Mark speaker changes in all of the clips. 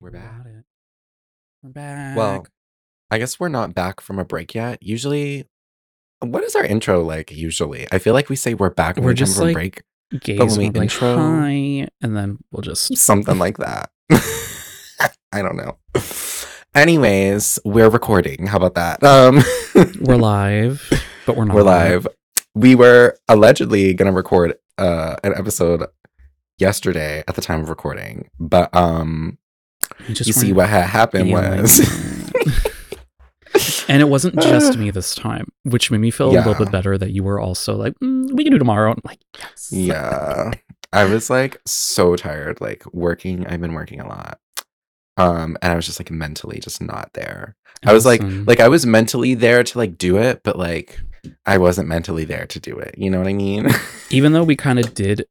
Speaker 1: We're back.
Speaker 2: We're back.
Speaker 1: Well, I guess we're not back from a break yet. Usually, what is our intro like? Usually, I feel like we say we're back when
Speaker 2: We're
Speaker 1: we come
Speaker 2: just
Speaker 1: from
Speaker 2: like-
Speaker 1: break,
Speaker 2: gays
Speaker 1: when we
Speaker 2: will be like,
Speaker 1: intro-
Speaker 2: hi, and then we'll just
Speaker 1: something like that. I don't know. Anyways, we're recording. How about that? Um,
Speaker 2: we're live, but we're not.
Speaker 1: we're live. We were allegedly gonna record uh an episode yesterday at the time of recording, but um, you see what had happened was.
Speaker 2: and it wasn't just me this time, which made me feel a little bit better that you were also like, "Mm, we can do tomorrow. I'm like, yes.
Speaker 1: yeah i was like so tired like working i've been working a lot um and i was just like mentally just not there i was like like i was mentally there to like do it but like i wasn't mentally there to do it you know what i mean
Speaker 2: even though we kind of did,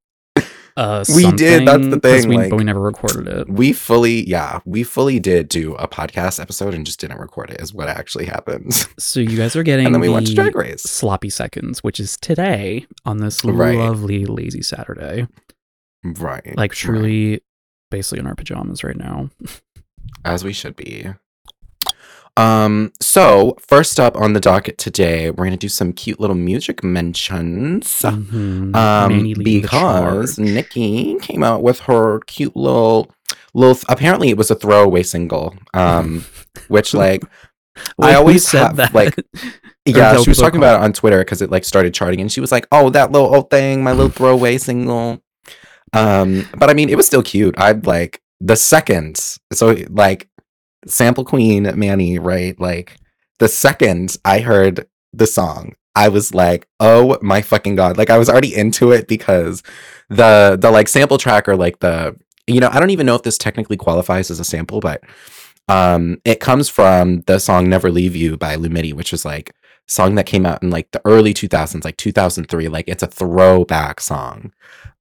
Speaker 2: uh,
Speaker 1: We did, that's the thing,
Speaker 2: we,
Speaker 1: like-
Speaker 2: but we never recorded it.
Speaker 1: we fully yeah we fully did do a podcast episode and just didn't record it is what actually happens.
Speaker 2: So you guys are getting
Speaker 1: and then we went to drag race
Speaker 2: sloppy seconds, which is today on this
Speaker 1: Right.
Speaker 2: lovely lazy Saturday.
Speaker 1: right
Speaker 2: Like
Speaker 1: right.
Speaker 2: truly, basically in our pajamas right now.
Speaker 1: as we should be. Um, so first up on the docket today, we're gonna do some cute little music mentions.
Speaker 2: Mhm.
Speaker 1: Um,
Speaker 2: Manny leading the
Speaker 1: because. Nicki came out with her cute little little. Apparently, it was a throwaway single. Um, which like
Speaker 2: I
Speaker 1: always
Speaker 2: said
Speaker 1: have,
Speaker 2: that.
Speaker 1: like, yeah, she was talking about it on Twitter because it like started charting, and she was like, "Oh, that little old thing, my little throwaway single." Um, but I mean, it was still cute. I'd like the second, so like sample queen Manny, right? Like the second I heard the song, I was like, "Oh my fucking god!" Like I was already into it because the the like sample track or like the you know I don't even know if this technically qualifies as a sample, but um, it comes from the song "Never Leave You" by Lumidee, which is like song that came out in like the early 2000s, like 2003. Like it's a throwback song.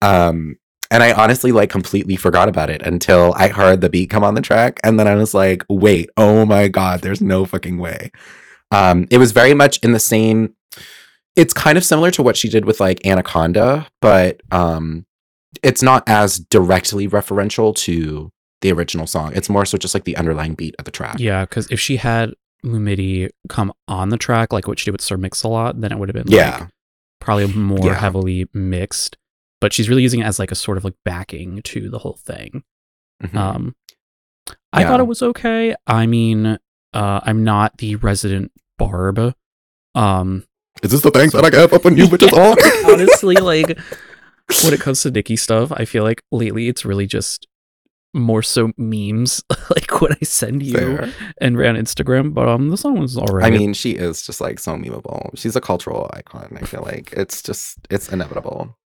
Speaker 1: Um, and I honestly like completely forgot about it until I heard the beat come on the track, and then I was like, "Wait, oh my god, there's no fucking way." Um, it was very much in the same. It's kind of similar to what she did with like Anaconda, but um, it's not as directly referential to the original song. It's more so just like the underlying beat of the track.
Speaker 2: yeah, because if she had Lumidee come on the track, like what she did with Sir Mix a lot, then it would have been
Speaker 1: Yeah.
Speaker 2: like, probably more
Speaker 1: Yeah.
Speaker 2: heavily mixed. But she's really using it as like a sort of like backing to the whole thing.
Speaker 1: Mhm.
Speaker 2: Um, I
Speaker 1: Yeah.
Speaker 2: thought it was okay. I mean, uh, I'm not the resident barb. Um,
Speaker 1: Is this the thing that I get up on you bitches on?
Speaker 2: like, honestly, like when it comes to Nicki stuff, I feel like lately it's really just more so memes, like what I send you
Speaker 1: Fair.
Speaker 2: and ran Instagram. But um, the song was alright.
Speaker 1: I mean, she is just like so memeable. She's a cultural icon. I feel like it's just it's inevitable.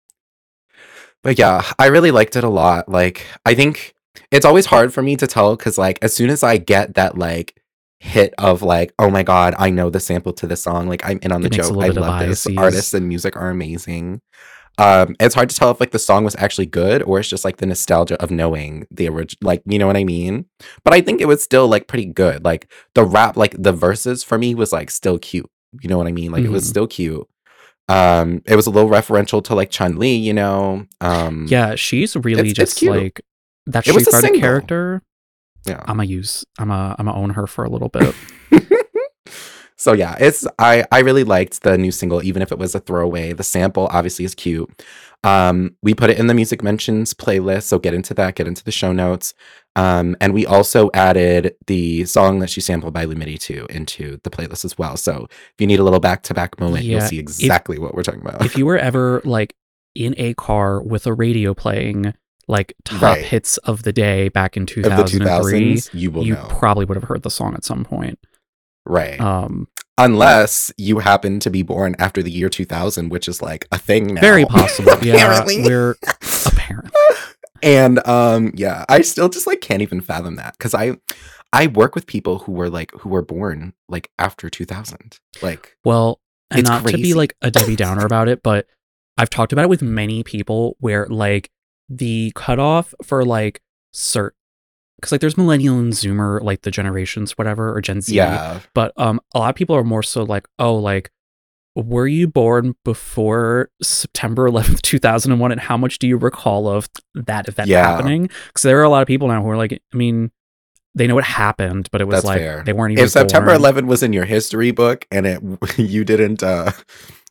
Speaker 1: But yeah, I really liked it a lot. Like, I think it's always hard for me to tell because like as soon as I get that like hit of like, oh my god, I know the sample to the song, like I'm in on the joke. I
Speaker 2: little bit of
Speaker 1: love this. Artists and music are amazing. Um, it's hard to tell if like the song was actually good or it's just like the nostalgia of knowing the original, like you know what I mean. But I think it was still like pretty good. Like the rap, like the verses for me was like still cute. You know what I mean? Like it was
Speaker 2: Mhm.
Speaker 1: still cute. Um, it was a little referential to like Chun Li, you know. Um,
Speaker 2: yeah, she's really
Speaker 1: it's- it's
Speaker 2: just
Speaker 1: cute.
Speaker 2: like that
Speaker 1: It
Speaker 2: Street
Speaker 1: a
Speaker 2: Fighter character.
Speaker 1: yeah.
Speaker 2: I'm gonna use. I'm a. I'm gonna own her for a little bit.
Speaker 1: so yeah, it's I I really liked the new single, even if it was a throwaway. The sample obviously is cute. Um, we put it in the music mentions playlist, so get into that, get into the show notes. Um, and we also added the song that she sampled by Lumidee too into the playlist as well. So if you need a little back to back moment, you'll see exactly what we're talking about.
Speaker 2: if you were ever like in a car with a radio playing like top
Speaker 1: Right.
Speaker 2: hits of the day back in
Speaker 1: of the
Speaker 2: 2003,
Speaker 1: 2000s, you will
Speaker 2: you
Speaker 1: know.
Speaker 2: probably would have heard the song at some point.
Speaker 1: right.
Speaker 2: Um,
Speaker 1: Unless you happen to be born after the year 2000, which is like a thing now.
Speaker 2: very possible. yeah,
Speaker 1: Apparently.
Speaker 2: we're apparently.
Speaker 1: And um yeah i still just like can't even fathom that because i i work with people who were like who were born like after 2000 like
Speaker 2: Well, and not to be like a Debbie Downer about it, but I've talked about it with many people where like the cutoff for like cert because like there's millennial and zoomer like the generations whatever or gen z.
Speaker 1: Yeah.
Speaker 2: But um a lot of people are more so like oh like were you born before september 11th 2001 and how much do you recall of that event
Speaker 1: Yeah.
Speaker 2: happening because there are a lot of people now who are like i mean they know it happened, but it was
Speaker 1: That's
Speaker 2: like
Speaker 1: fair.
Speaker 2: they weren't even.
Speaker 1: if September
Speaker 2: born.
Speaker 1: 11 was in your history book and it you didn't uh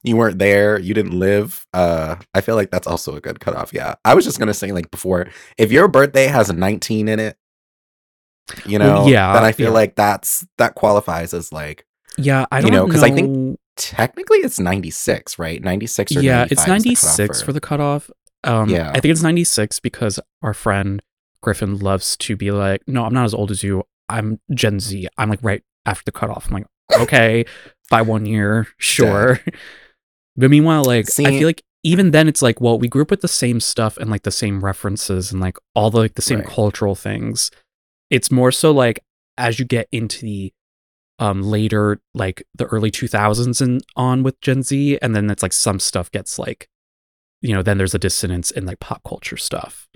Speaker 1: you weren't there, you didn't live, uh I feel like that's also a good cutoff. Yeah. I was just gonna say like before, if your birthday has a 19 in it, you know,
Speaker 2: Well, yeah,
Speaker 1: then I feel
Speaker 2: yeah.
Speaker 1: like that's that qualifies as like
Speaker 2: Yeah, I don't
Speaker 1: know,
Speaker 2: know
Speaker 1: 'cause I think technically it's 96, right? 96 or
Speaker 2: yeah, it's
Speaker 1: 96 the
Speaker 2: ninety
Speaker 1: cutoff
Speaker 2: six for the cutoff. Um,
Speaker 1: Yeah.
Speaker 2: I think it's ninety six because our friend Griffin loves to be like, no, I'm not as old as you. I'm Gen Z. I'm like right after the cutoff. I'm like, okay, by one year, sure. but meanwhile, like I feel like even then it's like, well, we grew up with the same stuff and like the same references and like all the like the same
Speaker 1: Right.
Speaker 2: cultural things. It's more so like as you get into the um later like the early 2000s and on with Gen Z and then it's like some stuff gets like you know then there's a dissonance in like pop culture stuff.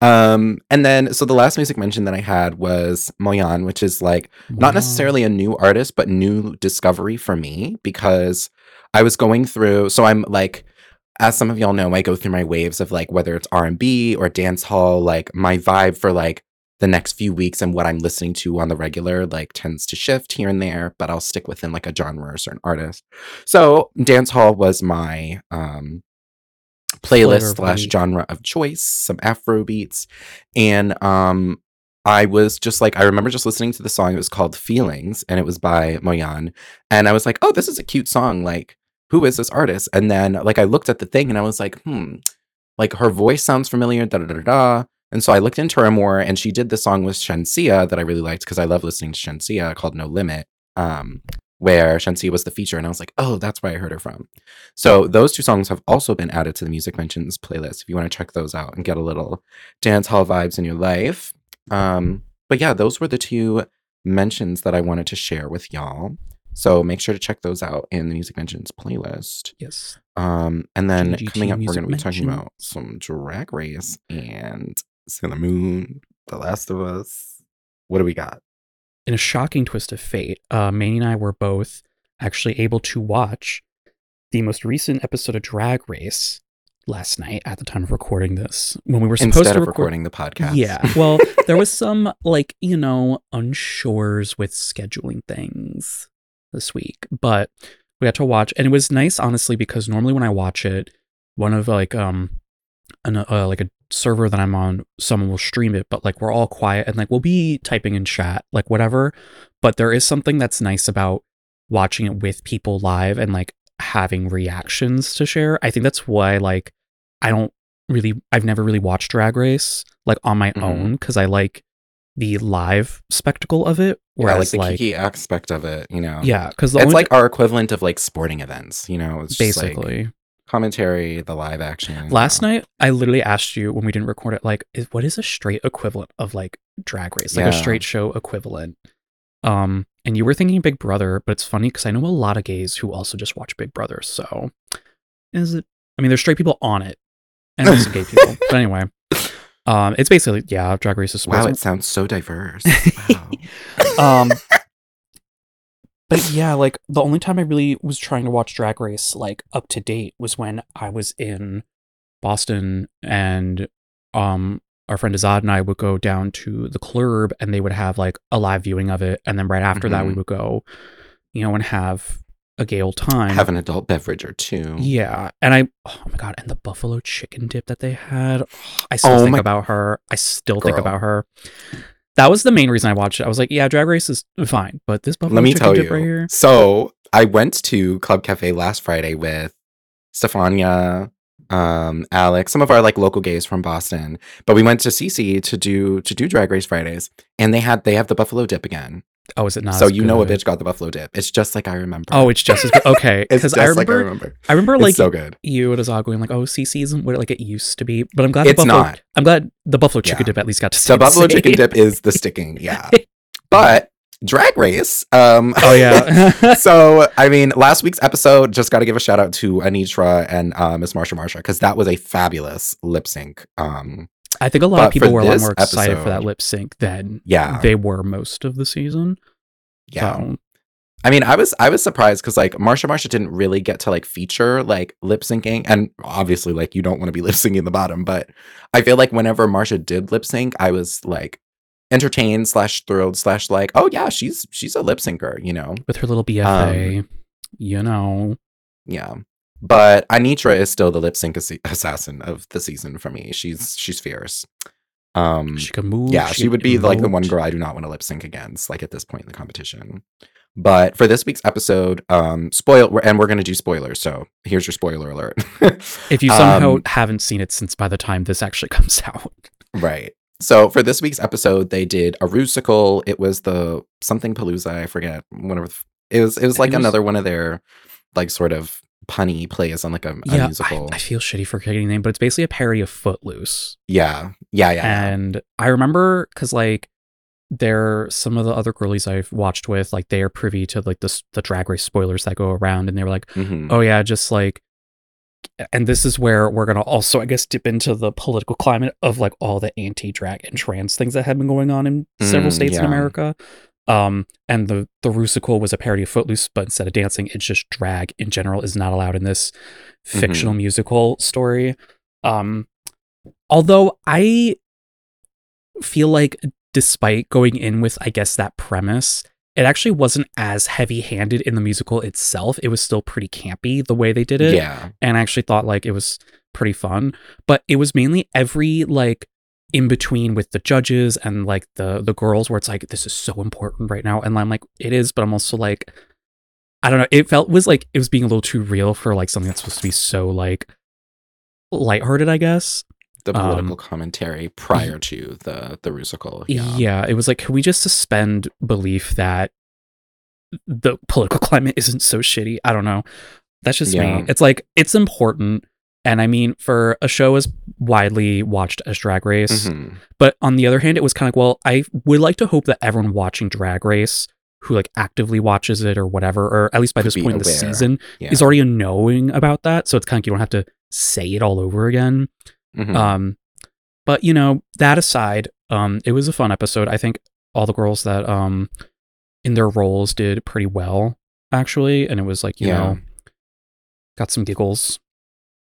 Speaker 1: Um and then so the last music mention that I had was Moyan, which is like not necessarily a new artist, but new discovery for me because I was going through. So I'm like, as some of y'all know, I go through my waves of like whether it's R and B or dance hall. Like my vibe for like the next few weeks and what I'm listening to on the regular like tends to shift here and there, but I'll stick within like a genre or certain artist. So dance hall was my um playlist slash genre of choice, some Afro beats, and um I was just like, I remember just listening to the song. It was called Feelings and it was by Moyan. And I was like, oh, this is a cute song. Like, who is this artist? And then, like, I looked at the thing and I was like, hmm, like her voice sounds familiar, da da da da. And so I looked into her more and she did the song with Shenseea that I really liked because I love listening to Shenseea called No Limit, um, where Shenseea was the feature. And I was like, oh, that's where I heard her from. So those two songs have also been added to the Music Mentions playlist if you want to check those out and get a little dance hall vibes in your life. Um, but yeah, those were the two mentions that I wanted to share with y'all. So make sure to check those out in the Music Mentions playlist.
Speaker 2: Yes.
Speaker 1: Um, and then
Speaker 2: GGT
Speaker 1: coming up, we're going to be talking about some Drag Race and Sailor Moon, The Last of Us. What do we got?
Speaker 2: In a shocking twist of fate, uh, Manny and I were both actually able to watch the most recent episode of Drag Race last night at the time of recording this. When we were supposed
Speaker 1: Instead
Speaker 2: to
Speaker 1: of
Speaker 2: record-
Speaker 1: recording the podcast.
Speaker 2: Yeah. Well, there was some like, you know, unsures with scheduling things this week, but we got to watch and it was nice honestly because normally when I watch it, one of like um an, uh, like a server that I'm on, someone will stream it, but like we're all quiet and like we'll be typing in chat, like whatever, but there is something that's nice about watching it with people live and like having reactions to share. I think that's why like I don't really I've never really watched Drag Race like on my
Speaker 1: Mhm.
Speaker 2: own because I like the live spectacle of it.
Speaker 1: Yeah, like
Speaker 2: Whereas
Speaker 1: the
Speaker 2: like,
Speaker 1: Kiki aspect of it, you know.
Speaker 2: yeah, because
Speaker 1: It's like our equivalent of like sporting events, you know. It's just, like,
Speaker 2: basically
Speaker 1: commentary, the live action.
Speaker 2: last
Speaker 1: you know.
Speaker 2: night I literally asked you when we didn't record it like is, what is a straight equivalent of like Drag Race like a straight show equivalent. Um, and you were thinking Big Brother, but it's funny because I know a lot of gays who also just watch Big Brother. So, is it? I mean, there's straight people on it, and some gay people. But anyway, um, it's basically yeah, Drag Race is
Speaker 1: Wow, it sounds so diverse. Wow.
Speaker 2: um but yeah like the only time i really was trying to watch drag race like up to date was when i was in boston and um our friend azad and i would go down to the club and they would have like a live viewing of it. And then right after that we
Speaker 1: Mhm.
Speaker 2: would go you know and have a gay old time.
Speaker 1: Have an adult beverage or two.
Speaker 2: yeah. And i oh my god and the buffalo chicken dip that they had. I still
Speaker 1: Oh
Speaker 2: think
Speaker 1: my-
Speaker 2: about her. I still think about her that was the main reason i watched it i was like yeah drag race is fine but this buffalo
Speaker 1: Let me tell
Speaker 2: dip
Speaker 1: you.
Speaker 2: right here
Speaker 1: So I went to Club Cafe last Friday with Stefania, um, Alex, some of our like local gays from Boston. But we went to CC to do to do Drag Race Fridays, and they had they have the buffalo dip again.
Speaker 2: Oh is it not
Speaker 1: so you know a bitch got the buffalo dip. It's just like I remember.
Speaker 2: oh it's just as good okay because i
Speaker 1: like I
Speaker 2: remember
Speaker 1: remember.
Speaker 2: i remember
Speaker 1: It's
Speaker 2: like
Speaker 1: so good.
Speaker 2: you and azad going like oh cc isn't what like it used to be but i'm glad
Speaker 1: It's
Speaker 2: the buffalo
Speaker 1: not.
Speaker 2: i'm glad the buffalo chicken
Speaker 1: Yeah.
Speaker 2: dip at least got to
Speaker 1: The buffalo chicken dip is the sticking, yeah. But Drag Race, um,
Speaker 2: oh yeah
Speaker 1: so I mean, last week's episode just got to give a shout out to Anetra and uh, Miss Marcia Marcia because that was a fabulous lip sync. Um,
Speaker 2: i think a lot
Speaker 1: But
Speaker 2: of people were a lot more excited for that lip sync than
Speaker 1: yeah,
Speaker 2: they were most of the season
Speaker 1: yeah.
Speaker 2: So,
Speaker 1: I mean, I was I was surprised because like Marcia Marcia didn't really get to like feature like lip syncing, and obviously like you don't want to be lip syncing the bottom, but I feel like whenever Marcia did lip sync, I was like entertained slash thrilled slash like, oh yeah, she's she's a lip syncer, you know.
Speaker 2: with her little BFA, um, you know.
Speaker 1: Yeah. But Anetra is still the lip sync assi- assassin of the season for me. She's she's fierce. Um
Speaker 2: She can move.
Speaker 1: yeah, she
Speaker 2: can
Speaker 1: would be like the one girl I do not want to lip sync against, like at this point in the competition. But for this week's episode, um, spoil and we're gonna do spoilers. So here's your spoiler alert.
Speaker 2: If you somehow
Speaker 1: Um,
Speaker 2: haven't seen it since by the time this actually comes out,
Speaker 1: right. So for this week's episode, they did a rusical. It was the something palooza. I forget. Whatever. It was. It was
Speaker 2: It
Speaker 1: like
Speaker 2: was-
Speaker 1: another one of their like sort of punny plays on like a,
Speaker 2: yeah, I,
Speaker 1: musical.
Speaker 2: I feel shitty for forgetting the name, but it's basically a parody of Footloose.
Speaker 1: yeah. Yeah. Yeah. yeah.
Speaker 2: And I remember because like there some of the other girlies I've watched with, like they are privy to like the the drag race spoilers that go around, and they were like,
Speaker 1: mm-hmm.
Speaker 2: oh yeah, just like. And this is where we're gonna also, I guess, dip into the political climate of like all the anti-drag and trans things that have been going on in several
Speaker 1: Mm,
Speaker 2: states in. America. Um, and the the Rusical was a parody of Footloose, but instead of dancing, it's just drag in general is not allowed in this fictional
Speaker 1: Mm-hmm.
Speaker 2: musical story. Um, although I feel like, despite going in with, I guess, that premise, it actually wasn't as heavy handed in the musical itself. It was still pretty campy the way they did it
Speaker 1: yeah.
Speaker 2: and I actually thought like it was pretty fun. But it was mainly every like in between with the judges and like the the girls where it's like this is so important right now, and I'm like it is, but I'm also like I don't know. It felt was like it was being a little too real for like something that's supposed to be so like lighthearted, I guess.
Speaker 1: The
Speaker 2: Um,
Speaker 1: political commentary prior to the the rusical. Yeah.
Speaker 2: Yeah. it was like, can we just suspend belief that the political climate isn't so shitty? I don't know. That's just
Speaker 1: Yeah.
Speaker 2: me. It's like, it's important. And I mean, for a show as widely watched as Drag Race,
Speaker 1: Mhm.
Speaker 2: but on the other hand, it was kind of like, well, I would like to hope that everyone watching Drag Race who like actively watches it or whatever, or at least by
Speaker 1: Could
Speaker 2: this point in the season,
Speaker 1: Yeah.
Speaker 2: is already knowing about that. So it's kind of, you don't have to say it all over again.
Speaker 1: Mhm.
Speaker 2: Um, but you know, that aside, um, it was a fun episode. I think all the girls that um in their roles did pretty well, actually, and it was like you
Speaker 1: Yeah.
Speaker 2: know, got some giggles.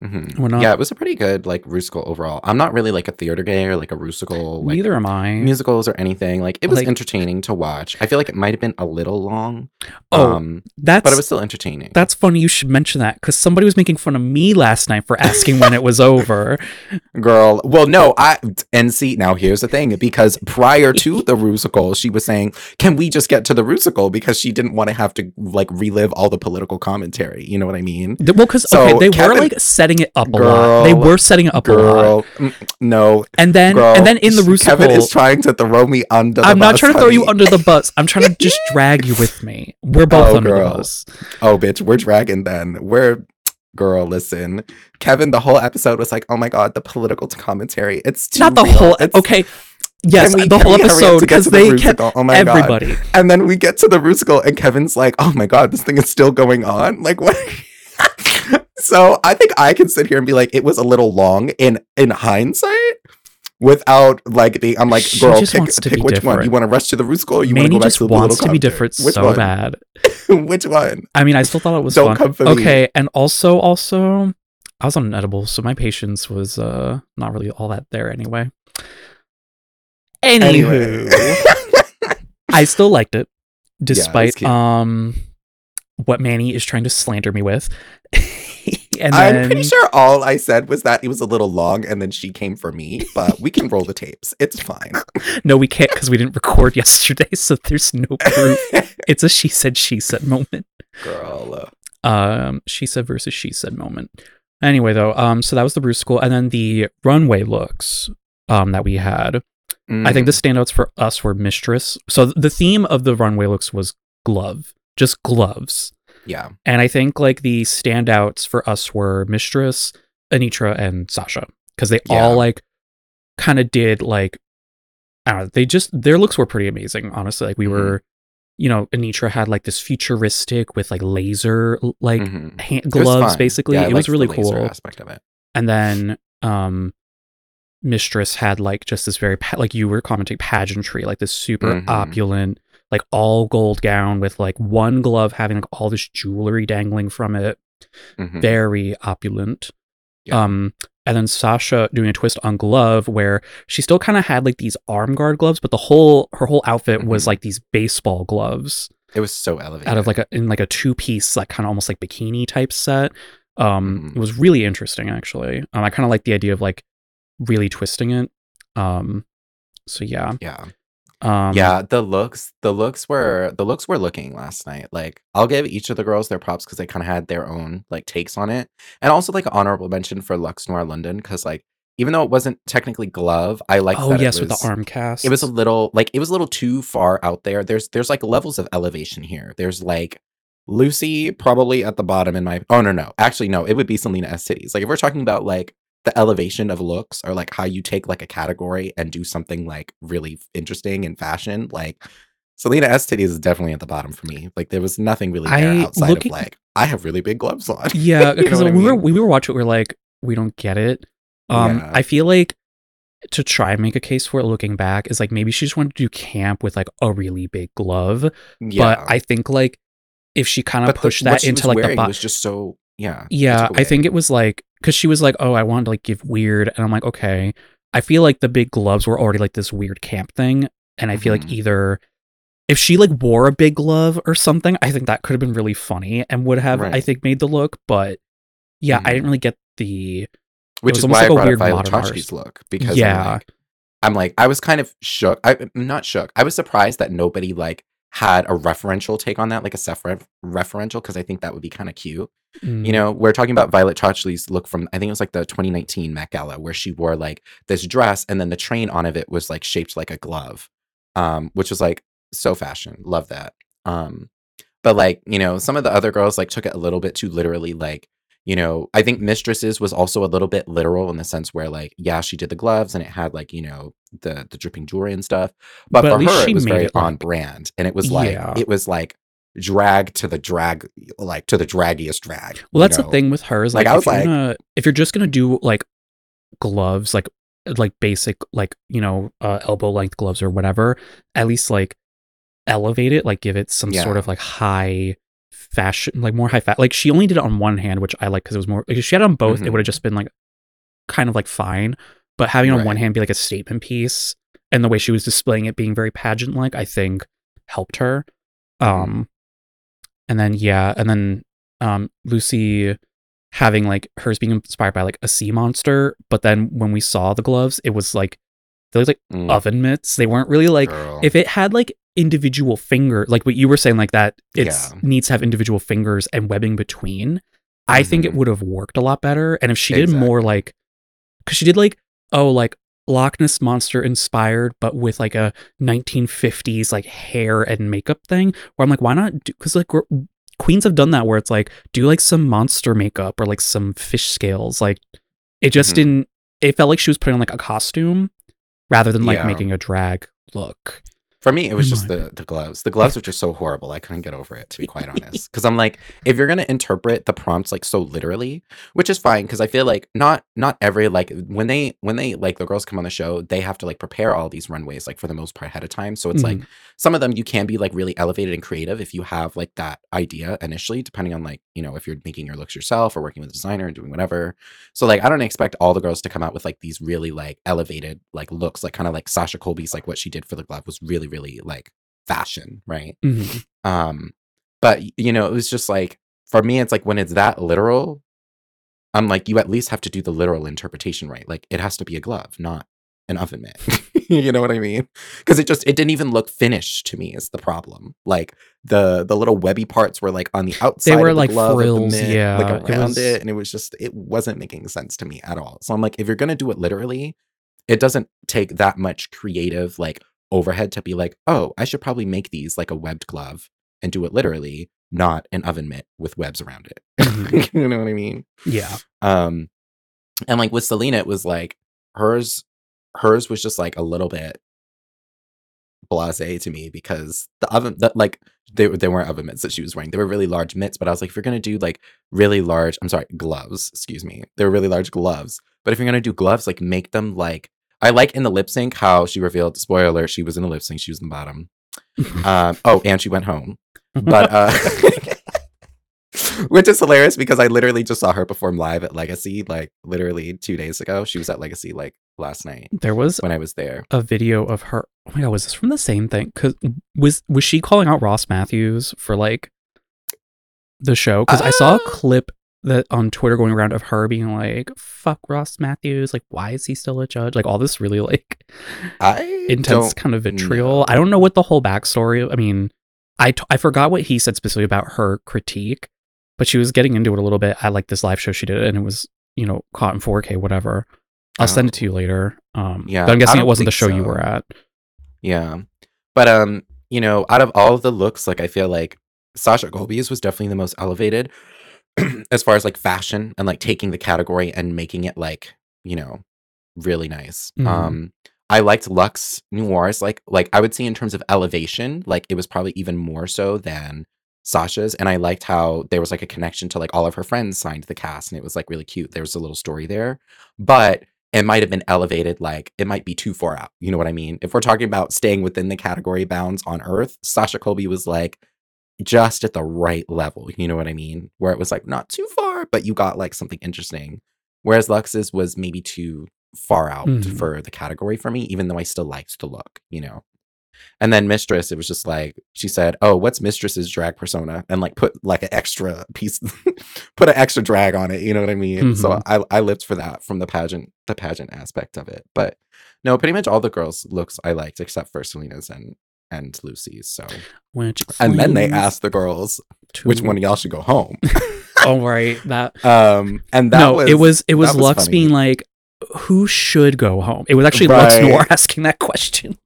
Speaker 1: Mhm.
Speaker 2: Not-
Speaker 1: Yeah, it was a pretty good like rusical overall. I'm not really like a theater gay or like a rusical like
Speaker 2: Neither am I.
Speaker 1: musicals or anything. Like it was
Speaker 2: Like-
Speaker 1: entertaining to watch. I feel like it might have been a little long.
Speaker 2: Oh,
Speaker 1: um,
Speaker 2: That's
Speaker 1: but it was still entertaining.
Speaker 2: that's funny. You should mention that because somebody was making fun of me last night for asking when it was over.
Speaker 1: Girl, well, no, I and see now. Here's the thing, because prior to the rusical, she was saying, "Can we just get to the rusical?" Because she didn't want to have to like relive all the political commentary. You know what I mean?
Speaker 2: Th- Well, because
Speaker 1: So,
Speaker 2: okay, they
Speaker 1: Kevin-
Speaker 2: were like setting it up a lot. They were setting it up a lot,
Speaker 1: Girl, no,
Speaker 2: and then
Speaker 1: girl.
Speaker 2: and then in the Rusical,
Speaker 1: Kevin is trying to throw me under. the
Speaker 2: I'm not
Speaker 1: bus,
Speaker 2: trying to throw you under the bus. I'm trying to just drag you with me. We're both
Speaker 1: Oh,
Speaker 2: under
Speaker 1: girl.
Speaker 2: the bus.
Speaker 1: Oh, bitch, we're dragging then. We're girl. Listen, Kevin. The whole episode was like, "Oh my god, the political commentary. It's too
Speaker 2: Not the
Speaker 1: real.
Speaker 2: whole.
Speaker 1: It's-
Speaker 2: Okay. Yes,
Speaker 1: we-
Speaker 2: the whole
Speaker 1: we hurry up
Speaker 2: episode because
Speaker 1: to the
Speaker 2: they kept?
Speaker 1: Oh my god.
Speaker 2: everybody.
Speaker 1: And then we get to the rusical, and Kevin's like, "Oh my god, this thing is still going on." Like what? so I think I can sit here and be like, it was a little long in in hindsight. Without like being, I'm like,
Speaker 2: She
Speaker 1: girl, pick, pick which one. You want to rush to the rusical, or you want to go back
Speaker 2: just
Speaker 1: to the
Speaker 2: wants to be different
Speaker 1: Which
Speaker 2: so
Speaker 1: one?
Speaker 2: bad.
Speaker 1: which one?
Speaker 2: I mean, I still thought it was
Speaker 1: Don't
Speaker 2: fun.
Speaker 1: come for me.
Speaker 2: okay, and also, also, I was on an edible, so my patience was uh not really all that there anyway. Anywho,
Speaker 1: Anyway.
Speaker 2: I still liked it, despite
Speaker 1: cute.
Speaker 2: um what Manny is trying to slander me with. And then,
Speaker 1: I'm pretty sure all I said was that it was a little long, and then she came for me. But we can roll the tapes. It's fine.
Speaker 2: no, we can't because we didn't record yesterday, so there's no proof. it's a she said she said moment.
Speaker 1: Girl.
Speaker 2: um she said versus she said moment anyway though um so that was the Rusical and then the runway looks um that we had i think the
Speaker 1: Mm.
Speaker 2: standouts for us were mistress so the theme of the runway looks was glove just gloves
Speaker 1: Yeah.
Speaker 2: and i think like the standouts for us were mistress Anetra and sasha because they
Speaker 1: Yeah.
Speaker 2: all like kind of did like i don't know they just their looks were pretty amazing honestly like we
Speaker 1: Mhm.
Speaker 2: were you know Anetra had like this futuristic with like laser like
Speaker 1: Mhm.
Speaker 2: hand,
Speaker 1: It was
Speaker 2: gloves basically
Speaker 1: Yeah,
Speaker 2: it was really cool
Speaker 1: aspect of it.
Speaker 2: and then um mistress had like just this very pa- like you were commenting pageantry like this super
Speaker 1: Mhm.
Speaker 2: opulent like all gold gown with like one glove having like all this jewelry dangling from it
Speaker 1: Mhm.
Speaker 2: very opulent
Speaker 1: Yeah.
Speaker 2: um and then Sasha doing a twist on glove where she still kind of had like these arm guard gloves, but the whole her whole outfit was
Speaker 1: Mhm.
Speaker 2: like these baseball gloves
Speaker 1: It was so elevated.
Speaker 2: out of like a in like a two piece like kind of almost like bikini type set. Um,
Speaker 1: Mhm.
Speaker 2: it was really interesting actually. Um, I kind of like the idea of like really twisting it. Um, so yeah,
Speaker 1: yeah.
Speaker 2: Um,
Speaker 1: yeah, the looks, the looks were the looks were looking last night. Like, I'll give each of the girls their props because they kind of had their own like takes on it, and also like an honorable mention for Luxx Noir London because like even though it wasn't technically glove, I like.
Speaker 2: Oh yes,
Speaker 1: it
Speaker 2: with the arm cast.
Speaker 1: It was a little like it was a little too far out there. There's there's like levels of elevation here. There's like Loosey probably at the bottom in my. Oh no no actually no it would be Salina EsTitties. Like if we're talking about like the elevation of looks or like how you take like a category and do something like really interesting in fashion like Salina EsTitties is definitely at the bottom for me. Like there was nothing really there
Speaker 2: I-
Speaker 1: outside
Speaker 2: looking-
Speaker 1: of like I have really big gloves on.
Speaker 2: Yeah,
Speaker 1: You know
Speaker 2: because
Speaker 1: what I
Speaker 2: we were we were watching, we were like, we don't get it. Um,
Speaker 1: Yeah.
Speaker 2: I feel like to try and make a case for it, looking back, is like maybe she just wanted to do camp with like a really big glove.
Speaker 1: yeah,
Speaker 2: But I think like if she kind of
Speaker 1: But the-
Speaker 2: pushed that into like the
Speaker 1: wearing
Speaker 2: bo-
Speaker 1: was just so yeah.
Speaker 2: yeah, I think it was like because she was like, oh, I want to like give weird, and I'm like, okay. I feel like the big gloves were already like this weird camp thing, and I feel like
Speaker 1: Mhm.
Speaker 2: either if she like wore a big glove or something, I think that could have been really funny and would have I think made the look. But yeah,
Speaker 1: Mhm.
Speaker 2: I didn't really get the
Speaker 1: which is
Speaker 2: almost
Speaker 1: why
Speaker 2: like a
Speaker 1: I brought
Speaker 2: weird
Speaker 1: up Violet
Speaker 2: modern
Speaker 1: Chachki's
Speaker 2: art.
Speaker 1: look because
Speaker 2: Yeah.
Speaker 1: I'm like, I'm like I was kind of shook. I, I'm not shook. I was surprised that nobody like had a referential take on that, like a self referential, because I think that would be kind of cute.
Speaker 2: mm,
Speaker 1: You know, we're talking about Violet Chachki's look from I think it was like the 2019 Met Gala where she wore like this dress and then the train on of it was like shaped like a glove, um, which was like so fashion. Love that. Um, but like you know, some of the other girls like took it a little bit too literally. Like you know, I think Mistresses was also a little bit literal in the sense where like yeah, she did the gloves and it had like you know the the dripping jewelry and stuff, but,
Speaker 2: But
Speaker 1: for her
Speaker 2: she
Speaker 1: it was very
Speaker 2: it,
Speaker 1: on
Speaker 2: like-
Speaker 1: brand and it was like
Speaker 2: Yeah.
Speaker 1: it was like drag to the drag like to the draggiest drag.
Speaker 2: Well, that's
Speaker 1: know?
Speaker 2: the thing with her is
Speaker 1: Like,
Speaker 2: like,
Speaker 1: I was
Speaker 2: you're
Speaker 1: like-
Speaker 2: gonna if you're just gonna do like gloves, like like basic like you know uh, elbow length gloves or whatever, at least like elevate it, like give it some sort of like high fashion, like more high fat. Like she only did it on one hand, which I like because it was more. Like, if she had it on both, it
Speaker 1: Mhm.
Speaker 2: would have just been like kind of like fine. But having it on one hand be like a statement piece, and the way she was displaying it being very pageant like, I think helped her.
Speaker 1: Mhm.
Speaker 2: Um, and then yeah, and then um Loosey having like hers being inspired by like a sea monster, but then when we saw the gloves, it was like they looked like
Speaker 1: Mm,
Speaker 2: oven mitts. They weren't really like
Speaker 1: girl.
Speaker 2: if it had like individual finger, like what you were saying, like that it
Speaker 1: Yeah.
Speaker 2: needs to have individual fingers and webbing between. I think it
Speaker 1: Mhm.
Speaker 2: would have worked a lot better. And if she did more like, because she did like, oh, like Loch Ness monster inspired, but with like a 1950s like hair and makeup thing, where I'm like, why not? Because like queens have done that where it's like, do like some monster makeup or like some fish scales. Like it just
Speaker 1: Mhm.
Speaker 2: didn't, it felt like she was putting on like a costume rather than like
Speaker 1: Yeah.
Speaker 2: making a drag look.
Speaker 1: For me, it was just the the gloves. The gloves were just so horrible. I couldn't get over it, to be quite honest. Because I'm like, if you're gonna interpret the prompts like so literally, which is fine, because I feel like not not every like when they when they like the girls come on the show, they have to like prepare all these runways like for the most part ahead of time. So it's like
Speaker 2: Mhm.
Speaker 1: some of them you can be like really elevated and creative if you have like that idea initially, depending on like you know if you're making your looks yourself or working with a designer and doing whatever. So like I don't expect all the girls to come out with like these really like elevated like looks, like kind of like Sasha Colby's like what she did for the glove was really really like fashion, right?
Speaker 2: Mhm.
Speaker 1: Um, but you know, it was just like for me, it's like when it's that literal, I'm like, you at least have to do the literal interpretation right. Like it has to be a glove, not an oven mitt. you know what I mean? Because it just it didn't even look finished to me. Is the problem? Like the the little webby parts were like on the outside.
Speaker 2: They were
Speaker 1: of the
Speaker 2: like frills,
Speaker 1: mitt,
Speaker 2: yeah,
Speaker 1: like
Speaker 2: it
Speaker 1: around
Speaker 2: was-
Speaker 1: it, and it was just it wasn't making sense to me at all. So I'm like, if you're gonna do it literally, it doesn't take that much creative like overhead to be like, oh, I should probably make these like a webbed glove and do it literally, not an oven mitt with webs around it.
Speaker 2: Mhm.
Speaker 1: you know what I mean?
Speaker 2: Yeah.
Speaker 1: Um, and like with Salina, it was like hers, hers was just like a little bit blase to me because the oven that like they they weren't oven mitts that she was wearing. They were really large mitts, but I was like, if you're gonna do like really large, I'm sorry, gloves, excuse me. They were really large gloves. But if you're gonna do gloves, like make them like I like in the lip sync how she revealed, spoiler alert, she was in the lip sync, she was in the bottom. Um, oh, and she went home. But uh Which is hilarious because I literally just saw her perform live at Legacy like literally two days ago. She was at Legacy like last night
Speaker 2: There was
Speaker 1: when I was there.
Speaker 2: a video of her. Oh my god, was this from the same thing? Cause was was she calling out Ross Mathews for like the show? Because I saw a
Speaker 1: Uh.
Speaker 2: clip that on Twitter going around of her being like, "Fuck Ross Mathews! Like, why is he still a judge? Like, all this really like
Speaker 1: I
Speaker 2: intense kind of vitriol.
Speaker 1: know.
Speaker 2: I don't know what the whole backstory. I mean, I t- I forgot what he said specifically about her critique, but she was getting into it a little bit I like this live show she did, and it was you know caught in 4K, whatever. I'll send it to you later. Um,
Speaker 1: Yeah,
Speaker 2: but I'm guessing it wasn't the show you were at.
Speaker 1: Yeah. But um, you know, out of all of the looks, like I feel like Sasha Colby's was definitely the most elevated as far as like fashion and like taking the category and making it like, you know, really nice.
Speaker 2: Mhm.
Speaker 1: Um I liked Luxx Noirs like like I would say in terms of elevation, like it was probably even more so than Sasha's and I liked how there was like a connection to like all of her friends signed the cast and it was like really cute. There was a little story there. But it might have been elevated like it might be too far out you know what i mean if we're talking about staying within the category bounds on earth sasha colby was like just at the right level you know what i mean? Where it was like not too far but you got like something interesting. Whereas Luxx's was maybe too far out
Speaker 2: Mhm.
Speaker 1: for the category for me even though i still liked the look you know? And then mistress it was just like she said oh what's mistress's drag persona? and like put like an extra piece put an extra drag on it you know what i mean? So
Speaker 2: Mhm.
Speaker 1: i i lived for that from the pageant the pageant aspect of it. But no pretty much all the girls looks i liked except for selena's and and lucy's so
Speaker 2: Which
Speaker 1: and then they asked the girls
Speaker 2: to-
Speaker 1: which one of y'all should go home
Speaker 2: Oh right, that.
Speaker 1: um and that
Speaker 2: no,
Speaker 1: was
Speaker 2: it was it was
Speaker 1: was
Speaker 2: Luxx
Speaker 1: funny.
Speaker 2: being like, "Who should go home?" It was actually Luxx
Speaker 1: Right.
Speaker 2: Noir asking that question.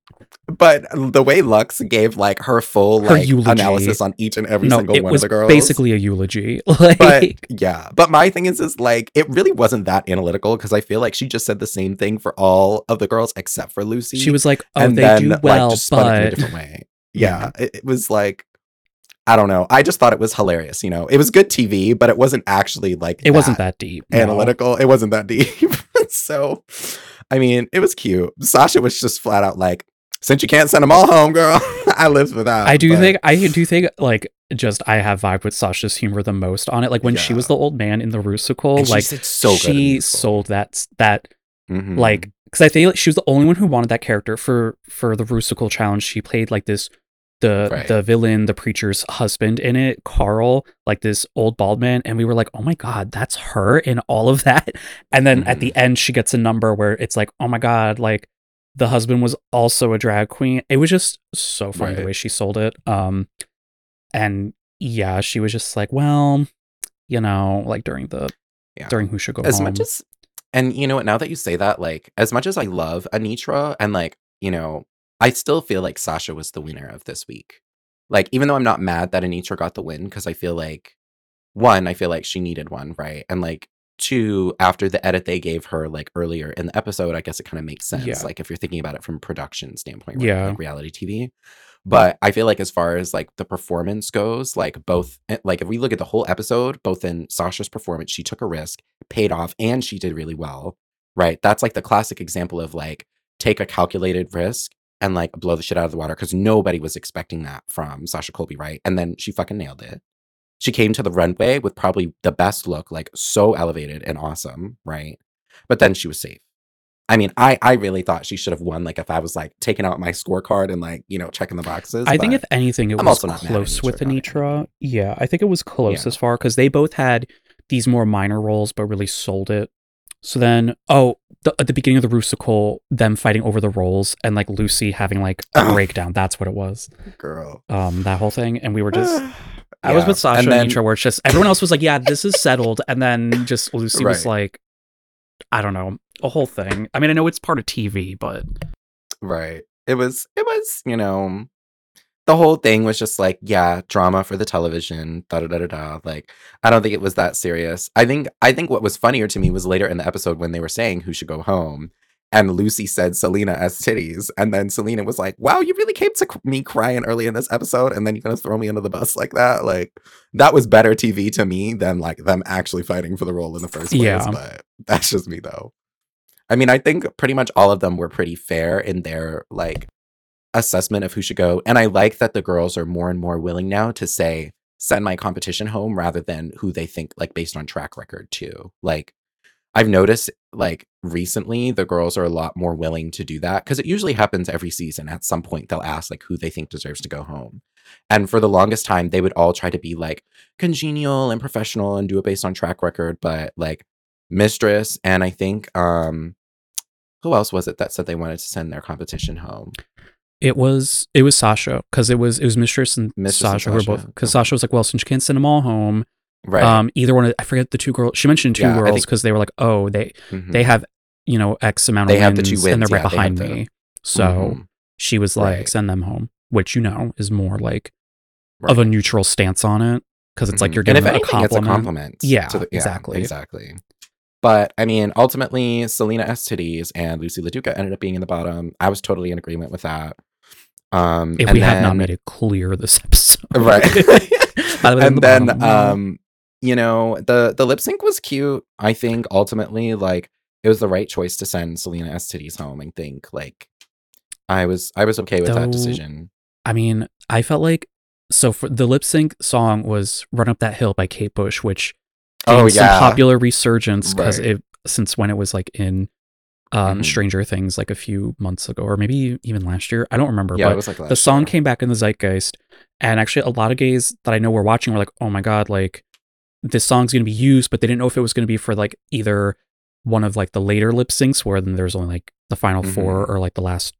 Speaker 1: But the way Luxx gave like her full
Speaker 2: Her
Speaker 1: like
Speaker 2: eulogy.
Speaker 1: analysis on each and every
Speaker 2: no,
Speaker 1: single one of the girls.
Speaker 2: basically a eulogy. Like,
Speaker 1: but yeah. But my thing is is like it really wasn't that analytical because i feel like she just said the same thing for all of the girls except for lucy.
Speaker 2: She was like, "Oh,
Speaker 1: and
Speaker 2: they
Speaker 1: then
Speaker 2: do
Speaker 1: like
Speaker 2: well,
Speaker 1: it in a
Speaker 2: but
Speaker 1: different way. Yeah, It, it was like i don't know. I just thought it was hilarious you know? It was good tv but it wasn't actually like
Speaker 2: it wasn't that deep." no.
Speaker 1: analytical. It wasn't that deep. So i mean it was cute. Sasha was just flat out like since you can't send them all home girl i live for that
Speaker 2: I do
Speaker 1: but-
Speaker 2: think I do think like just I have vibe with Sasha's humor the most on it. Like when she was the old man in the Rusical,
Speaker 1: and
Speaker 2: like
Speaker 1: did so good in the
Speaker 2: she sold that that
Speaker 1: Mhm.
Speaker 2: like because I think like, she was the only one who wanted that character for for the Rusical challenge. She played like this the
Speaker 1: Right.
Speaker 2: the villain, the preacher's husband in it, Carl, like this old bald man, and we were like, oh my god, that's her in all of that. And then at the
Speaker 1: Mm-hmm.
Speaker 2: end, she gets a number where it's like, oh my god, like the husband was also a drag queen. It was just so funny the way she sold it. Um, and yeah, she was just like, well, you know, like during the
Speaker 1: Yeah.
Speaker 2: during who should go
Speaker 1: as
Speaker 2: home.
Speaker 1: much as and you know what now that you say that like as much as i love Anetra and like you know i still feel like sasha was the winner of this week like even though i'm not mad that Anetra got the win because i feel like one i feel like she needed one right and like two after the edit they gave her like earlier in the episode i guess it kind of makes sense
Speaker 2: Yeah.
Speaker 1: like if you're thinking about it from a production standpoint right?
Speaker 2: Yeah.
Speaker 1: like reality tv but i feel like as far as like the performance goes like both eh, like if we look at the whole episode both in sasha's performance she took a risk paid off and she did really well right that's like the classic example of like take a calculated risk and like blow the shit out of the water because nobody was expecting that from sasha colby right and then she fucking nailed it she came to the runway with probably the best look like so elevated and awesome right but then she was safe i mean i i really thought she should have won like if i was like taking out my scorecard and like you know checking the boxes
Speaker 2: I think if anything, it
Speaker 1: I'm
Speaker 2: was
Speaker 1: also not mad at
Speaker 2: close with. Anetra. Yeah, I think it was close
Speaker 1: Yeah.
Speaker 2: as far because they both had these more minor roles, but really sold it. So then, oh, the, at the beginning of the Rusical, them fighting over the roles and like Loosey having like a breakdown. That's what it was.
Speaker 1: girl
Speaker 2: Um, that whole thing, and we were just. I was with Sasha
Speaker 1: And then-
Speaker 2: Anetra, where it's just everyone else was like, "Yeah, this is settled," and then just Loosey was like, "I don't know, a whole thing." I mean, I know it's part of TV, but
Speaker 1: Right. It was it was, you know, the whole thing was just like, yeah, drama for the television, da da da da da. Like, I don't think it was that serious. I think I think what was funnier to me was later in the episode when they were saying who should go home. And Loosey said Salina EsTitties. And then Salina was like, wow, you really came to me crying early in this episode. And then you're going to throw me under the bus like that. Like, that was better TV to me than like them actually fighting for the role in the first place.
Speaker 2: Yeah.
Speaker 1: But that's just me though. I mean, I think pretty much all of them were pretty fair in their like assessment of who should go. And I like that the girls are more and more willing now to say, send my competition home rather than who they think like based on track record too. Like I've noticed like recently the girls are a lot more willing to do that because it usually happens every season. At some point they'll ask like who they think deserves to go home. And for the longest time they would all try to be like congenial and professional and do it based on track record, but like Mistress and I think um who else was it that said they wanted to send their competition home?
Speaker 2: It was it was Sasha because it was it was Mistress and
Speaker 1: Mistress and
Speaker 2: Sasha were both because Sasha was like, well, since you can't send them all home,
Speaker 1: Right.
Speaker 2: um, either one of I forget the two girls. She mentioned two
Speaker 1: Yeah,
Speaker 2: girls because they were like, oh, they
Speaker 1: Mhm.
Speaker 2: they have you know X amount of
Speaker 1: They have the two
Speaker 2: wins, and they're right
Speaker 1: yeah, they
Speaker 2: behind
Speaker 1: the-
Speaker 2: me. So
Speaker 1: Mhm.
Speaker 2: she was like,
Speaker 1: Right.
Speaker 2: send them home, which you know is more like of a neutral stance on it because it's like
Speaker 1: Mhm.
Speaker 2: you're
Speaker 1: and if
Speaker 2: a compliment.
Speaker 1: it's a compliment.
Speaker 2: Yeah,
Speaker 1: the-
Speaker 2: exactly.
Speaker 1: exactly. But I mean, ultimately, Salina EsTitties and Loosey LaDuca ended up being in the bottom. I was totally in agreement with that. Um,
Speaker 2: If we have not made it clear this episode,
Speaker 1: right,
Speaker 2: the
Speaker 1: and
Speaker 2: the
Speaker 1: then um, you know, the the lip sync was cute. I think ultimately, like, it was the right choice to send Salina EsTitties home. And think, like, I was I was okay with that decision.
Speaker 2: I mean, I felt like so for the lip sync song was "Run Up That Hill" by Kate Bush, which
Speaker 1: Oh, yeah.
Speaker 2: popular resurgence because
Speaker 1: Right.
Speaker 2: it since when it was like in um
Speaker 1: Mhm.
Speaker 2: Stranger Things like a few months ago or maybe even last year. I don't remember,
Speaker 1: Yeah, it was like
Speaker 2: the song
Speaker 1: year.
Speaker 2: came back in the zeitgeist, and actually a lot of gays that I know were watching were like, "Oh my god, like this song's gonna be used," but they didn't know if it was gonna be for like either one of like the later lip syncs where then there's only like the final four
Speaker 1: Mm-hmm.
Speaker 2: or like the last